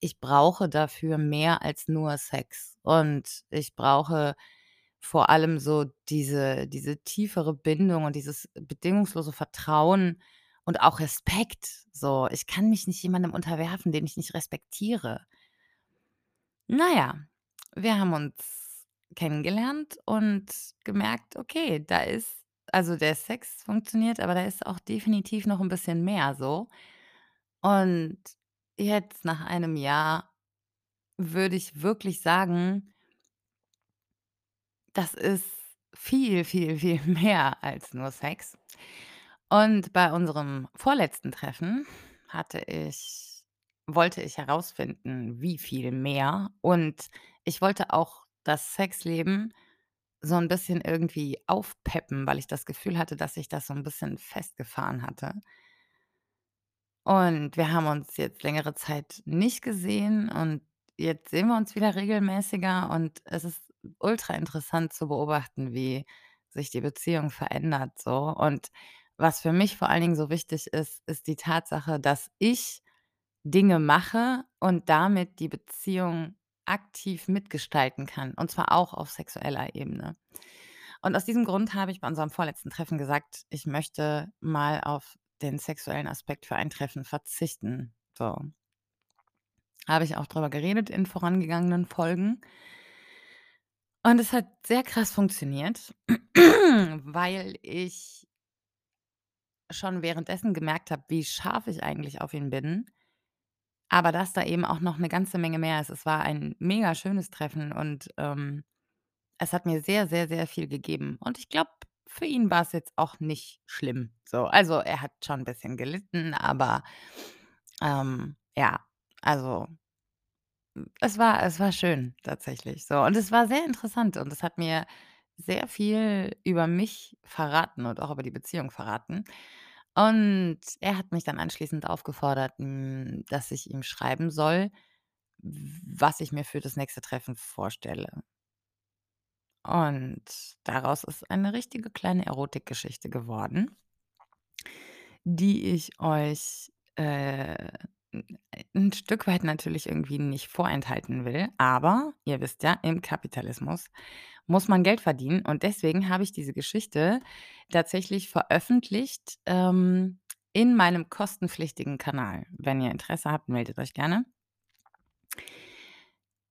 ich brauche dafür mehr als nur Sex und ich brauche vor allem so diese diese tiefere Bindung und dieses bedingungslose Vertrauen und auch Respekt, so. Ich kann mich nicht jemandem unterwerfen, den ich nicht respektiere. Na ja, wir haben uns kennengelernt und gemerkt: „Okay, da ist also, der Sex funktioniert, aber da ist auch definitiv noch 'n bisschen mehr so.“ Und jetzt nach einem Jahr würde ich wirklich sagen das ist viel, viel, viel [laughs] mehr als nur Sex. Und bei unserem vorletzten Treffen hatte ich wollte ich herausfinden, wie viel mehr und ich wollte auch das Sexleben so 'n bisschen irgendwie aufpeppen, weil ich das Gefühl hatte, dass sich das so 'n bisschen festgefahren hatte. Und wir haben uns jetzt längere Zeit nicht gesehen und jetzt sehen wir uns wieder regelmäßiger und es ist ultrainteressant zu beobachten, wie sich die Beziehung verändert so. Und was für mich vor allen Dingen so wichtig ist, ist die Tatsache, dass ich Dinge mache und damit die Beziehung aktiv mitgestalten kann, und zwar auch auf sexueller Ebene. Und aus diesem Grund habe ich bei unserem vorletzten Treffen gesagt, ich möchte mal auf den sexuellen Aspekt für ein Treffen verzichten, so. Habe ich auch drüber geredet in vorangegangenen Folgen. Und es hat sehr krass funktioniert, [clears throat] weil ich schon währenddessen gemerkt habe, wie scharf ich eigentlich auf ihn bin, aber dass da eben auch noch 'ne ganze Menge mehr ist. Es war ein mega schönes Treffen und, ähm, es hat mir sehr, sehr, sehr viel gegeben. Und ich glaube, für ihn war's jetzt auch nicht schlimm, so. Also, er hat schon 'n bisschen gelitten, aber, ähm, ja, also es war es war schön tatsächlich so. Und es war sehr interessant und es hat mir sehr viel über mich verraten und auch über die Beziehung verraten. Und er hat mich dann anschließend aufgefordert, hm, dass ich ihm schreiben soll, was ich mir für das nächste Treffen vorstelle. Und daraus ist eine richtige kleine Erotikgeschichte geworden die ich euch, äh, 'n 'n Stück weit natürlich irgendwie nicht vorenthalten will, aber ihr wisst ja, im Kapitalismus muss man Geld verdienen und deswegen habe ich diese Geschichte tatsächlich veröffentlicht, ähm, in meinem kostenpflichtigen Kanal. Wenn ihr Interesse habt, meldet euch gerne.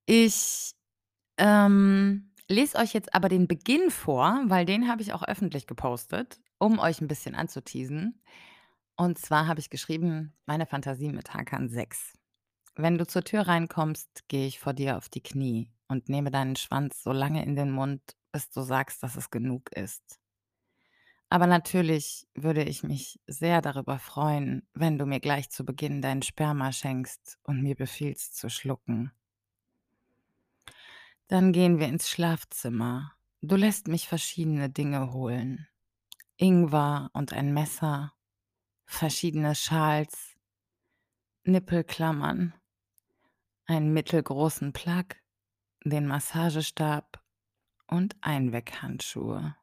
Ich, ähm, lese euch jetzt aber den Beginn vor, weil den habe ich auch öffentlich gepostet, um euch 'n bisschen anzuteasen. Und zwar habe ich geschrieben: „Meine Fantasie mit Hakan 6. Wenn du zur Tür reinkommst, gehe ich vor dir auf die Knie und nehme deinen Schwanz so lange in den Mund, bis du sagst, dass es genug ist. Aber natürlich würde ich mich sehr darüber freuen, wenn du mir gleich zu Beginn dein Sperma schenkst und mir befiehlst zu schlucken.“ Dann gehen wir ins Schlafzimmer. Du lässt mich verschiedene Dinge holen. Ingwer und ein Messer, verschiedene Schals Nippelklammern einen mittelgroßen Plug, den Massagestab und Einweghandschuhe.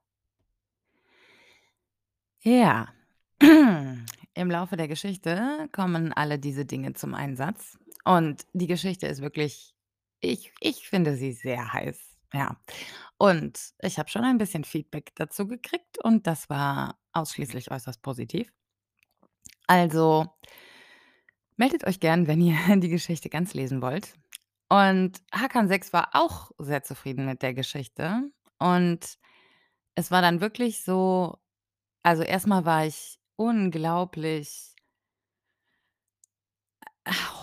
Ja, [clears throat] im Laufe der Geschichte kommen alle diese Dinge zum Einsatz und die Geschichte ist wirklich ich ich finde sie sehr heiß, ja. Und ich habe schon ein bisschen Feedback dazu gekriegt und das war ausschließlich äußerst positiv. Also meldet euch gern, wenn ihr [laughs] die Geschichte ganz lesen wollt. Und Hakan 6 war auch sehr zufrieden mit der Geschichte und es war dann wirklich so also, erst mal war ich unglaublich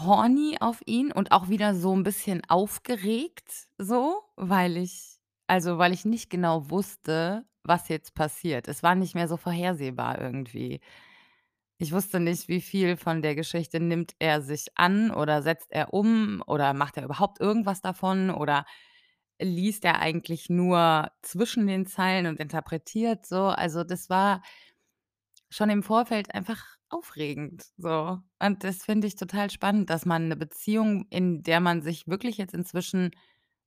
horny auf ihn und auch wieder so 'n bisschen aufgeregt so, weil ich also, weil ich nicht genau wusste, was jetzt passiert. Es war nicht mehr so vorhersehbar irgendwie. Ich wusste nicht, wie viel von der Geschichte nimmt er sich an oder setzt er um oder macht er überhaupt irgendwas davon oder liest er eigentlich nur zwischen den Zeilen und interpretiert so. Also, das war schon im Vorfeld einfach aufregend so. Und das finde ich total spannend, dass man 'ne Beziehung, in der man sich wirklich jetzt inzwischen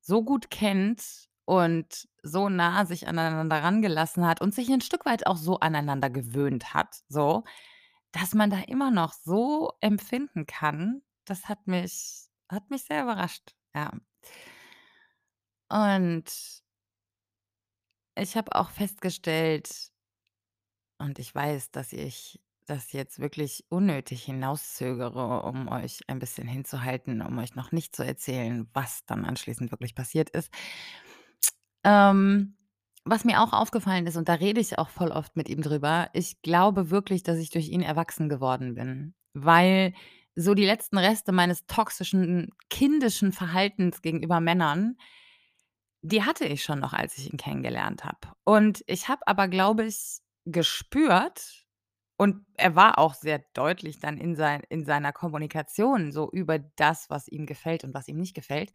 so gut kennt und so nah sich aneinander rangelassen hat und sich 'n Stück weit auch so aneinander gewöhnt hat, so, dass man da immer noch so empfinden kann. Das hat mich hat mich sehr überrascht, ja. Und ich habe auch festgestellt und ich weiß, dass ich das jetzt wirklich unnötig hinauszögere, um euch ein bisschen hinzuhalten, um euch noch nicht zu erzählen, was dann anschließend wirklich passiert ist. Ähm, was mir auch aufgefallen ist, und da rede ich auch voll oft mit ihm drüber, ich glaube wirklich, dass ich durch ihn erwachsen geworden bin, weil so die letzten Reste meines toxischen, kindischen Verhaltens gegenüber Männern die hatte ich schon noch, als ich ihn kennengelernt habe. Und ich habe aber, glaube ich, gespürt und er war auch sehr deutlich dann in sei in seiner Kommunikation so über das, was ihm gefällt und was ihm nicht gefällt.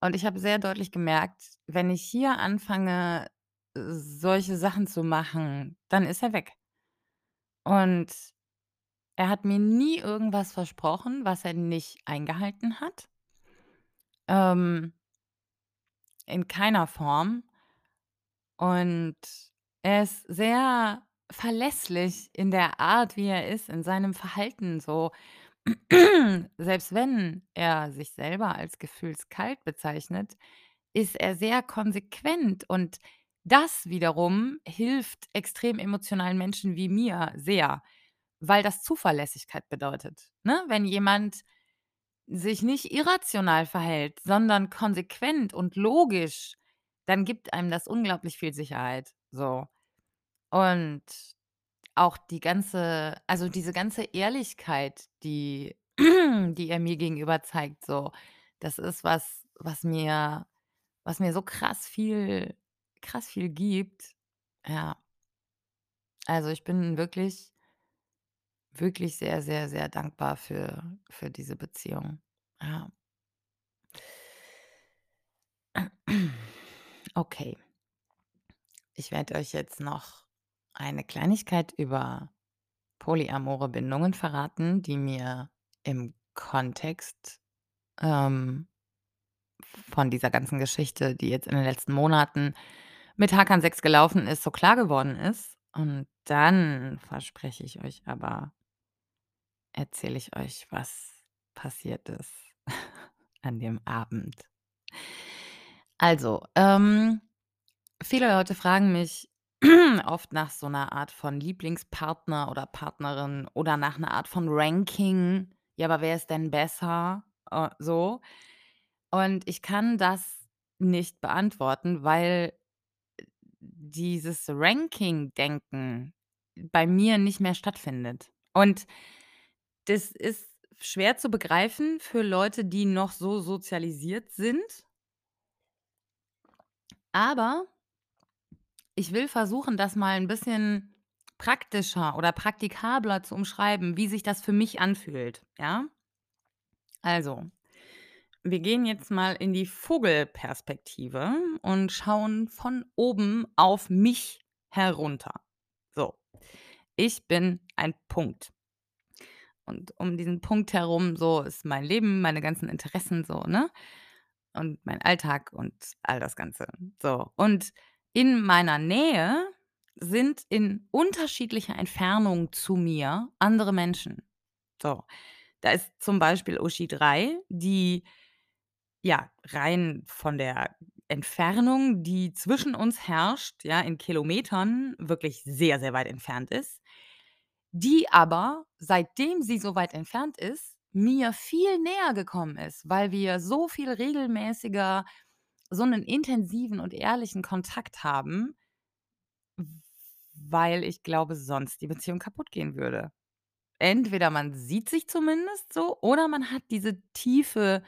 Und ich habe sehr deutlich gemerkt, wenn ich hier anfange, solche Sachen zu machen, dann ist er weg. Und er hat mir nie irgendwas versprochen, was er nicht eingehalten hat. Ähm in keiner Form. Und er ist sehr verlässlich in der Art, wie er ist, in seinem Verhalten so. [clears throat] Selbst wenn er sich selber als gefühlskalt bezeichnet, ist er sehr konsequent und das wiederum hilft extrem emotionalen Menschen wie mir sehr, weil das Zuverlässigkeit bedeutet, ne? Wenn jemand sich nicht irrational verhält, sondern konsequent und logisch, dann gibt einem das unglaublich viel Sicherheit, so. Und auch die ganze also, diese ganze Ehrlichkeit, die [clears throat] die er mir gegenüber zeigt, so, das ist was, was mir was mir so krass viel krass viel gibt. Ja. Also, ich bin wirklich wirklich sehr, sehr, sehr dankbar für für diese Beziehung. Ja. Okay. Ich werde euch jetzt noch eine Kleinigkeit über polyamore Bindungen verraten, die mir im Kontext, ähm, von dieser ganzen Geschichte, die jetzt in den letzten Monaten mit Hakan 6 gelaufen ist, so klar geworden ist. Und dann verspreche ich euch aber erzähle ich euch, was passiert ist [laughs] an dem Abend. Also, ähm, viele Leute fragen mich [clears throat] oft nach so 'ner Art von Lieblingspartner oder Partnerin oder nach 'ner Art von Ranking. Ja, aber wer ist denn besser? Äh, so. Und ich kann das nicht beantworten, weil dieses Ranking-Denken bei mir nicht mehr stattfindet. Und das ist schwer zu begreifen für Leute, die noch so sozialisiert sind. Aber ich will versuchen, das mal 'n bisschen praktischer oder praktikabler zu umschreiben, wie sich das für mich anfühlt, ja? Also, wir gehen jetzt mal in die Vogelperspektive und schauen von oben auf mich herunter. So, ich bin ein Punkt. Und um diesen Punkt herum so ist mein Leben, meine ganzen Interessen so, ne? Und mein Alltag und all das Ganze, so. Und in meiner Nähe sind in unterschiedlicher Entfernung zu mir andere Menschen. So, da ist zum Beispiel Uschi 3, die ja, rein von der Entfernung, die zwischen uns herrscht, ja, in Kilometern wirklich sehr, sehr weit entfernt ist, die aber, seitdem sie so weit entfernt ist, mir viel näher gekommen ist, weil wir so viel regelmäßiger so 'nen intensiven und ehrlichen Kontakt haben weil ich glaube, sonst die Beziehung kaputtgehen würde. Entweder man sieht sich zumindest so oder man hat diese tiefe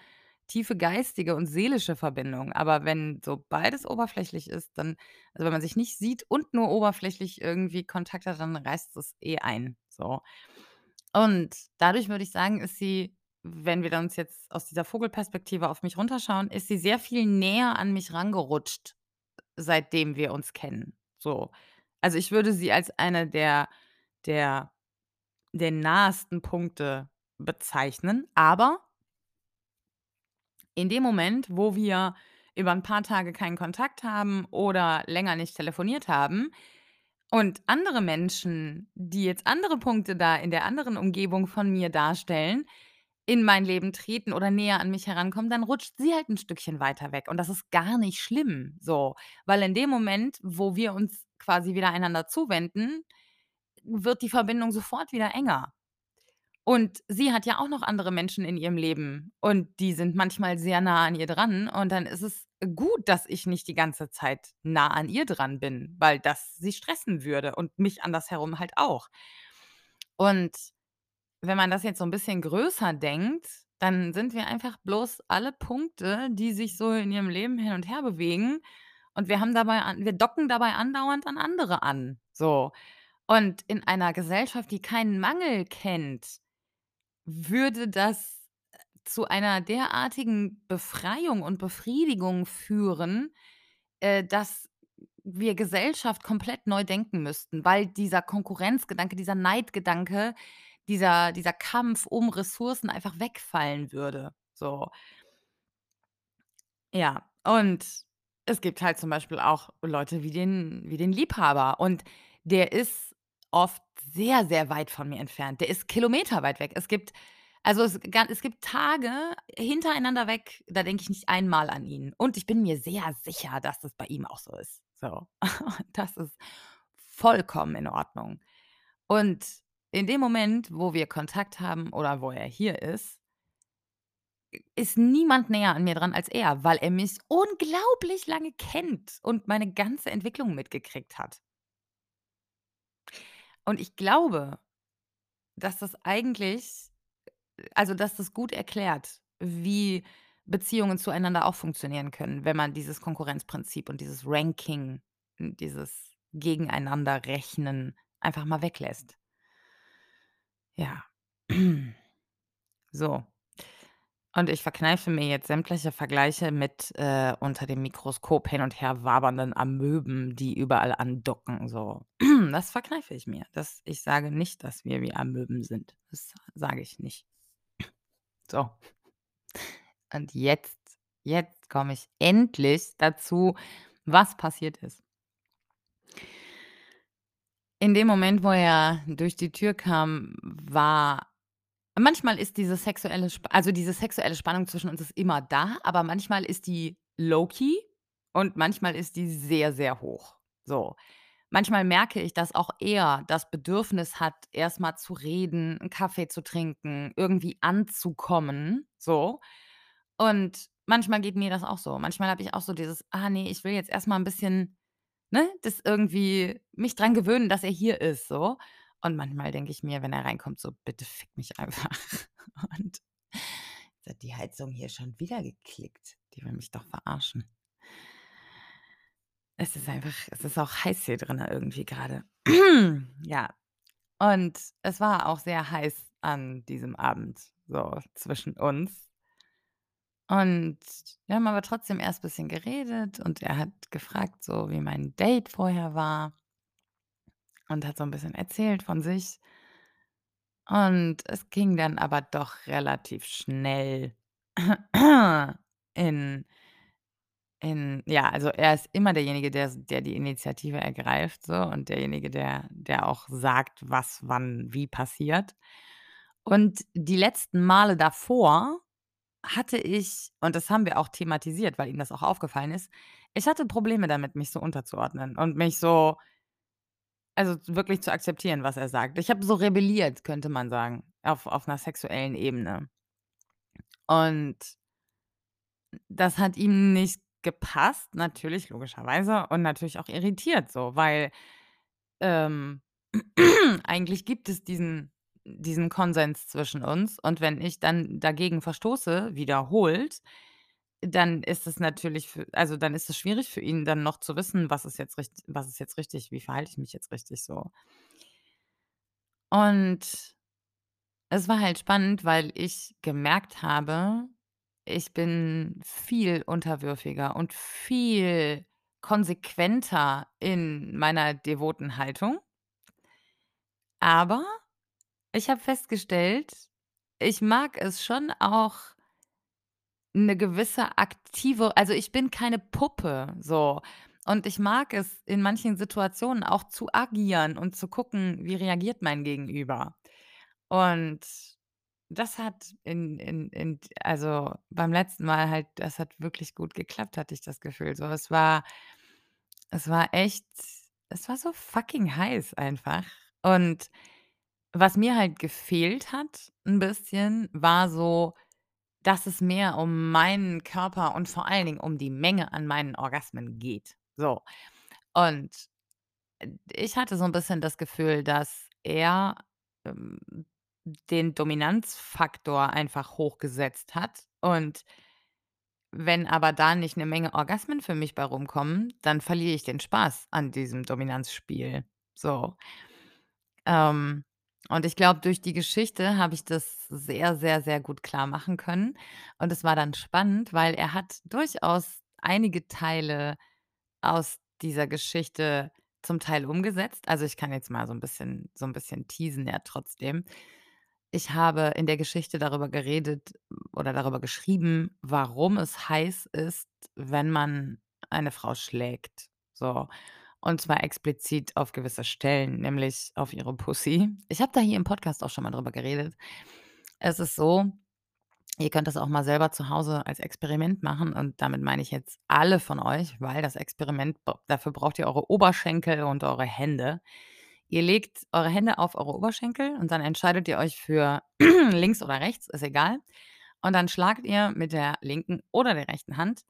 tiefe geistige und seelische Verbindung. Aber wenn so beides oberflächlich ist, dann also, wenn man sich nicht sieht und nur oberflächlich irgendwie Kontakt hat, dann reißt es eh ein, so. Und dadurch würde ich sagen, ist sie, wenn wir uns jetzt aus dieser Vogelperspektive auf mich runterschauen, ist sie sehr viel näher an mich rangerutscht, seitdem wir uns kennen, so. Also, ich würde sie als eine der der der nahesten Punkte bezeichnen, aber in dem Moment, wo wir über 'n paar Tage keinen Kontakt haben oder länger nicht telefoniert haben und andere Menschen, die jetzt andere Punkte da in der anderen Umgebung von mir darstellen, in mein Leben treten oder näher an mich herankommen, dann rutscht sie halt 'n Stückchen weiter weg und das ist gar nicht schlimm, so. Weil in dem Moment, wo wir uns quasi wieder einander zuwenden, wird die Verbindung sofort wieder enger. Und sie hat ja auch noch andere Menschen in ihrem Leben und die sind manchmal sehr nah an ihr dran und dann ist es gut, dass ich nicht die ganze Zeit nah an ihr dran bin, weil das sie stressen würde und mich andersherum halt auch. Und wenn man das jetzt so 'n bisschen größer denkt, dann sind wir einfach bloß alle Punkte, die sich so in ihrem Leben hin und her bewegen und wir haben dabei wir docken dabei andauernd an andere an, so. Und in einer Gesellschaft, die keinen Mangel kennt, würde das, äh, zu einer derartigen Befreiung und Befriedigung führen, äh, dass wir Gesellschaft komplett neu denken müssten, weil dieser Konkurrenzgedanke, dieser Neidgedanke, dieser dieser Kampf um Ressourcen einfach wegfallen würde, so. Ja, und es gibt halt zum Beispiel auch Leute wie den wie den Liebhaber und der ist oft sehr, sehr weit von mir entfernt. Der ist kilometerweit weg. Es gibt also, es es gibt Tage hintereinander weg, da denke ich nicht einmal an ihn. Und ich bin mir sehr sicher, dass das bei ihm auch so ist, so. [laughs] Das ist vollkommen in Ordnung. Und in dem Moment, wo wir Kontakt haben oder wo er hier ist ist niemand näher an mir dran als er, weil er mich unglaublich lange kennt und meine ganze Entwicklung mitgekriegt hat. Und ich glaube, dass das eigentlich also, dass das gut erklärt, wie Beziehungen zueinander auch funktionieren können, wenn man dieses Konkurrenzprinzip und dieses Ranking, dieses Gegeneinanderrechnen einfach mal weglässt. Ja. [clears throat] So. Und ich verkneife mir jetzt sämtliche Vergleiche mit, äh, unter dem Mikroskop hin und her wabernden Amöben, die überall andocken, so. [clears throat] Das verkneife ich mir. Das ich sage nicht, dass wir wie Amöben sind. Das sage ich nicht. [clears throat] So. Und jetzt jetzt komme ich endlich dazu, was passiert ist. In dem Moment, wo er durch die Tür kam, war manchmal ist diese sexuelle Sp also, diese sexuelle Spannung zwischen uns ist immer da, aber manchmal ist die low key und manchmal ist die sehr, sehr hoch, so. Manchmal merke ich, dass auch er das Bedürfnis hat, erst mal zu reden, 'n Kaffee zu trinken, irgendwie anzukommen, so. Und manchmal geht mir das auch so. Manchmal habe ich auch so dieses: „Ah ne, ich will jetzt erst mal 'n bisschen, ne, das irgendwie mich dran gewöhnen, dass er hier ist“, so. Und manchmal denke ich mir, wenn er reinkommt, so: „Bitte fick mich einfach.“ [laughs] Und jetzt hat die Heizung hier schon wieder geklickt. Die will mich doch verarschen. Es ist einfach es ist auch heiß hier drinnen irgendwie grade. [clears throat] Ja. Und es war auch sehr heiß an diesem Abend, so zwischen uns. Und wir haben aber trotzdem erst bisschen geredet und er hat gefragt, so wie mein Date vorher war und hat so 'n bisschen erzählt von sich. Und es ging dann aber doch relativ schnell [clears throat] in in ja, also, er ist immer derjenige, der der die Initiative ergreift so und derjenige, der der auch sagt, was wann wie passiert. Und die letzten Male davor hatte ich und das haben wir auch thematisiert, weil ihm das auch aufgefallen ist ich hatte Probleme damit, mich so unterzuordnen und mich so also, wirklich zu akzeptieren, was er sagt. Ich habe so rebelliert, könnte man sagen, auf auf 'ner sexuellen Ebene. Und das hat ihm nicht gepasst, natürlich, logischerweise und natürlich auch irritiert so, weil, ähm, [clears throat] eigentlich gibt es diesen diesen Konsens zwischen uns und wenn ich dann dagegen verstoße, wiederholt, dann ist es natürlich für also, dann ist es schwierig für ihn dann noch zu wissen, was ist jetzt richt was ist jetzt richtig, wie verhalte ich mich jetzt richtig so. Und es war halt spannend, weil ich gemerkt habe, ich bin viel unterwürfiger und viel konsequenter in meiner devoten Haltung. Aber ich habe festgestellt, ich mag es schon auch 'ne gewisse aktive also, ich bin keine Puppe, so. Und ich mag es in manchen Situationen auch zu agieren und zu gucken, wie reagiert mein Gegenüber. Und das hat in in in also, beim letzten Mal halt das hat wirklich gut geklappt, hatte ich das Gefühl. So, es war es war echt es war so fucking heiß einfach. Und was mir halt gefehlt hat 'n bisschen, war so, dass es mehr um meinen Körper und vor allen Dingen um die Menge an meinen Orgasmen geht. So. Und, äh, ich hatte so 'n bisschen das Gefühl, dass er, ähm, den Dominanzfaktor einfach hochgesetzt hat und wenn aber da nicht 'ne Menge Orgasmen für mich bei rumkommen, dann verliere ich den Spaß an diesem Dominanzspiel, so. Ähm, und ich glaube, durch die Geschichte habe ich das sehr, sehr, sehr gut klarmachen können. Und es war dann spannend, weil er hat durchaus einige Teile aus dieser Geschichte zum Teil umgesetzt. Also, ich kann jetzt mal so 'n bisschen so 'n bisschen teasen ja trotzdem. Ich habe in der Geschichte darüber geredet oder darüber geschrieben, warum es heiß ist, wenn man eine Frau schlägt, so. Und zwar explizit auf gewisse Stellen, nämlich auf ihre Pussy. Ich habe da hier im Podcast auch schon mal drüber geredet. Es ist so, ihr könnt das auch mal selber zu Hause als Experiment machen und damit meine ich jetzt alle von euch, weil das Experiment dafür braucht ihr eure Oberschenkel und eure Hände. Ihr legt eure Hände auf eure Oberschenkel und dann entscheidet ihr euch für [clears throat] links oder rechts, ist egal. Und dann schlagt ihr mit der linken oder der rechten Hand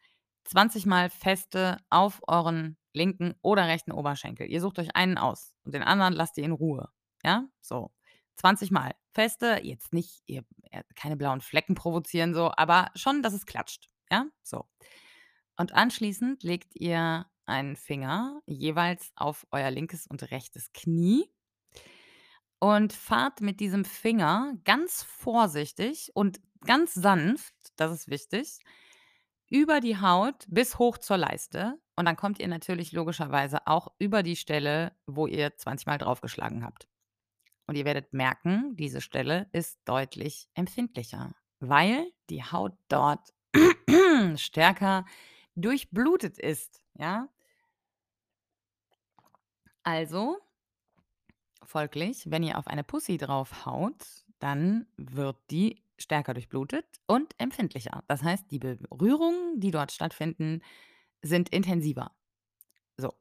20 Mal feste auf euren linken oder rechten Oberschenkel. Ihr sucht euch einen aus und den anderen lasst ihr in Ruhe, ja? So, 20 Mal feste, jetzt nicht ihr äh, keine blauen Flecken provozieren so, aber schon, dass es klatscht, ja, so. Und anschließend legt ihr einen Finger jeweils auf euer linkes und rechtes Knie und fahrt mit diesem Finger ganz vorsichtig und ganz sanft, das ist wichtig, über die Haut bis hoch zur Leiste. Und dann kommt ihr natürlich logischerweise auch über die Stelle, wo ihr 20 Mal draufgeschlagen habt. Und ihr werdet merken, diese Stelle ist deutlich empfindlicher, weil die Haut dort [clears throat] stärker durchblutet ist, ja? Also folglich, wenn ihr auf eine Pussy draufhaut, dann wird die stärker durchblutet und empfindlicher. Das heißt, die Berührungen, die dort stattfinden, sind intensiver. So.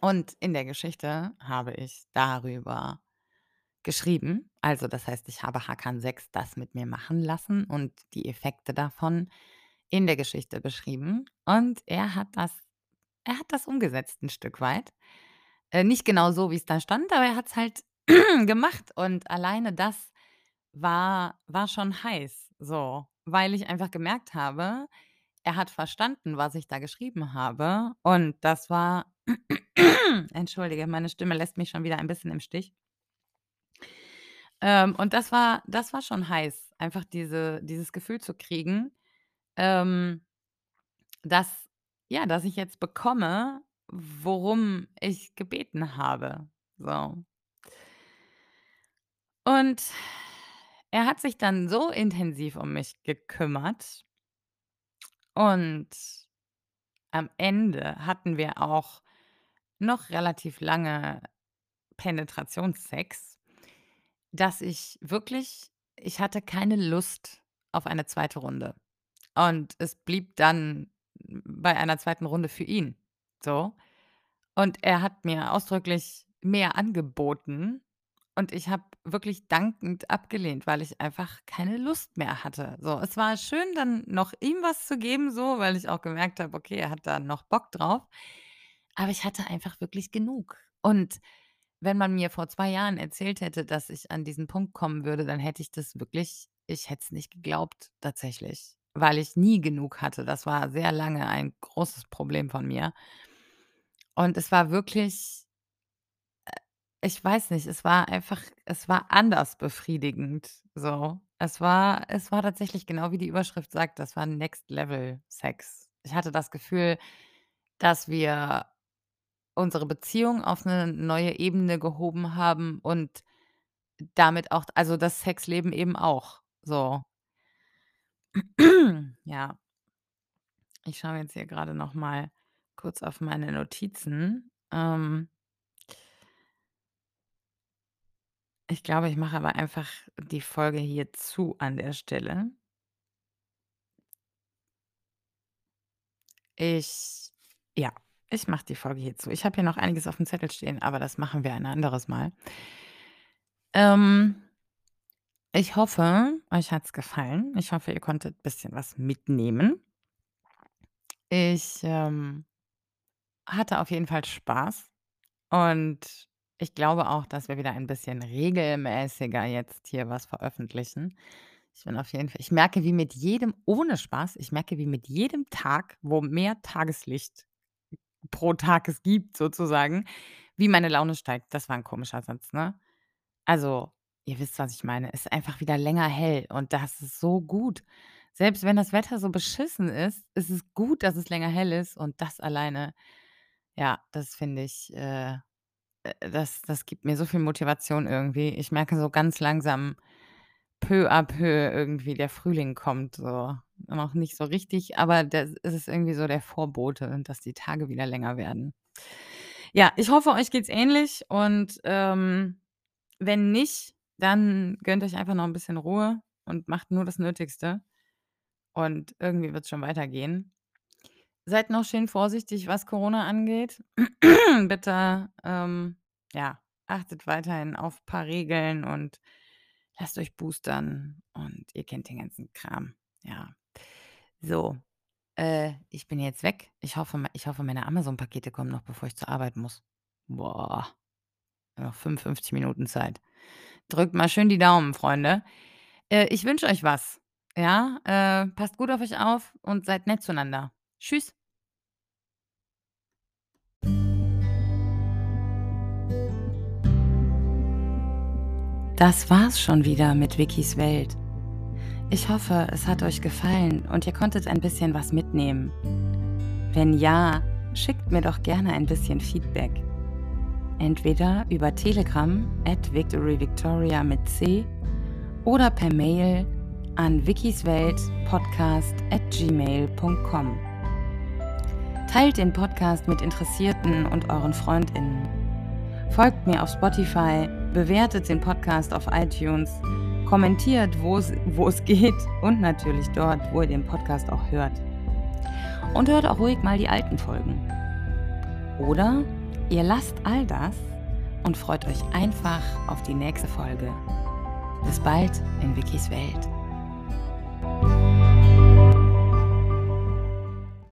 Und in der Geschichte habe ich darüber geschrieben. Also, das heißt, ich habe Hakan 6 das mit mir machen lassen und die Effekte davon in der Geschichte beschrieben. Und er hat das er hat das umgesetzt 'n Stück weit. Äh, nicht genau so, wie's da stand, aber er hat's halt [clears throat] gemacht und alleine das war war schon heiß, so, weil ich einfach gemerkt habe, er hat verstanden, was ich da geschrieben habe und das war [clears throat] entschuldige, meine Stimme lässt mich schon wieder ein bisschen im Stich. Ähm, und das war das war schon heiß, einfach diese dieses Gefühl zu kriegen, ähm, dass ja, dass ich jetzt bekomme, worum ich gebeten habe, so. Und er hat sich dann so intensiv um mich gekümmert und am Ende hatten wir auch noch relativ lange Penetrationssex, dass ich wirklich ich hatte keine Lust auf eine 2. Runde. Und es blieb dann bei einer 2. Runde für ihn, so. Und er hat mir ausdrücklich mehr angeboten und ich habe wirklich dankend abgelehnt, weil ich einfach keine Lust mehr hatte. So, es war schön, dann noch ihm was zu geben so, weil ich auch gemerkt habe, okay, er hat da noch Bock drauf. Aber ich hatte einfach wirklich genug. Und wenn man mir vor 2 Jahren erzählt hätte, dass ich an diesen Punkt kommen würde, dann hätte ich das wirklich ich hätte es nicht geglaubt tatsächlich, weil ich nie genug hatte. Das war sehr lange ein großes Problem von mir. Und es war wirklich ich weiß nicht, es war einfach es war anders befriedigend so. Es war es war tatsächlich genau wie die Überschrift sagt, das war Next Level Sex. Ich hatte das Gefühl, dass wir unsere Beziehung auf 'ne neue Ebene gehoben haben und damit auch also das Sexleben eben auch, so. [clears throat] Ja. Ich schaue jetzt hier grade noch mal kurz auf meine Notizen. Ähm Ich glaube, ich mache aber einfach die Folge hier zu an der Stelle. Ich ja, ich mache die Folge hier zu. Ich habe hier noch einiges aufm Zettel stehen, aber das machen wir ein anderes Mal. Ähm ich hoffe, euch hat's gefallen. Ich hoffe, ihr konntet bisschen was mitnehmen. Ich, ähm, hatte auf jeden Fall Spaß und ich glaube auch, dass wir wieder ein bisschen regelmäßiger jetzt hier was veröffentlichen. Ich bin auf jeden Fall ich merke, wie mit jedem ohne Spaß, ich merke, wie mit jedem Tag, wo mehr Tageslicht pro Tag es gibt sozusagen, wie meine Laune steigt. Das war 'n komischer Satz, ne? Also, ihr wisst, was ich meine. Es ist einfach wieder länger hell und das ist so gut. Selbst wenn das Wetter so beschissen ist, ist es gut, dass es länger hell ist und das alleine, ja, das finde ich, äh äh, das das gibt mir so viel Motivation irgendwie. Ich merke so ganz langsam peu à peu irgendwie der Frühling kommt so. Noch nicht so richtig, aber es ist irgendwie so der Vorbote, dass die Tage wieder länger werden. Ja, ich hoffe, euch geht's ähnlich und, ähm, wenn nicht, dann gönnt euch einfach noch 'n bisschen Ruhe und macht nur das Nötigste und irgendwie wird's schon weitergehen. Seid noch schön vorsichtig, was Corona angeht. [clears throat] Bitte, ähm, ja, achtet weiterhin auf paar Regeln und lasst euch boostern und ihr kennt den ganzen Kram, ja. So, äh, ich bin jetzt weg. Ich hoffe ich hoffe, meine Amazon-Pakete kommen noch, bevor ich zur Arbeit muss. Boah, noch 55 Minuten Zeit. Drückt mal schön die Daumen, Freunde. Äh, ich wünsche euch was, ja? Äh, passt gut auf euch auf und seid nett zueinander. Tschüss. Das war's schon wieder mit Wikis Welt. Ich hoffe, es hat euch gefallen und ihr konntet ein bisschen was mitnehmen. Wenn ja, schickt mir doch gerne ein bisschen Feedback. Entweder über Telegram @victoryvictoria mit C oder per Mail an wikiswelt-podcast@gmail.com. Teilt den Podcast mit Interessierten und euren FreundInnen. Folgt mir auf Spotify, bewertet den Podcast auf iTunes, kommentiert, wo es geht und natürlich dort, wo ihr den Podcast auch hört. Und hört auch ruhig mal die alten Folgen. Oder ihr lasst all das und freut euch einfach auf die nächste Folge. Bis bald in Wikis Welt.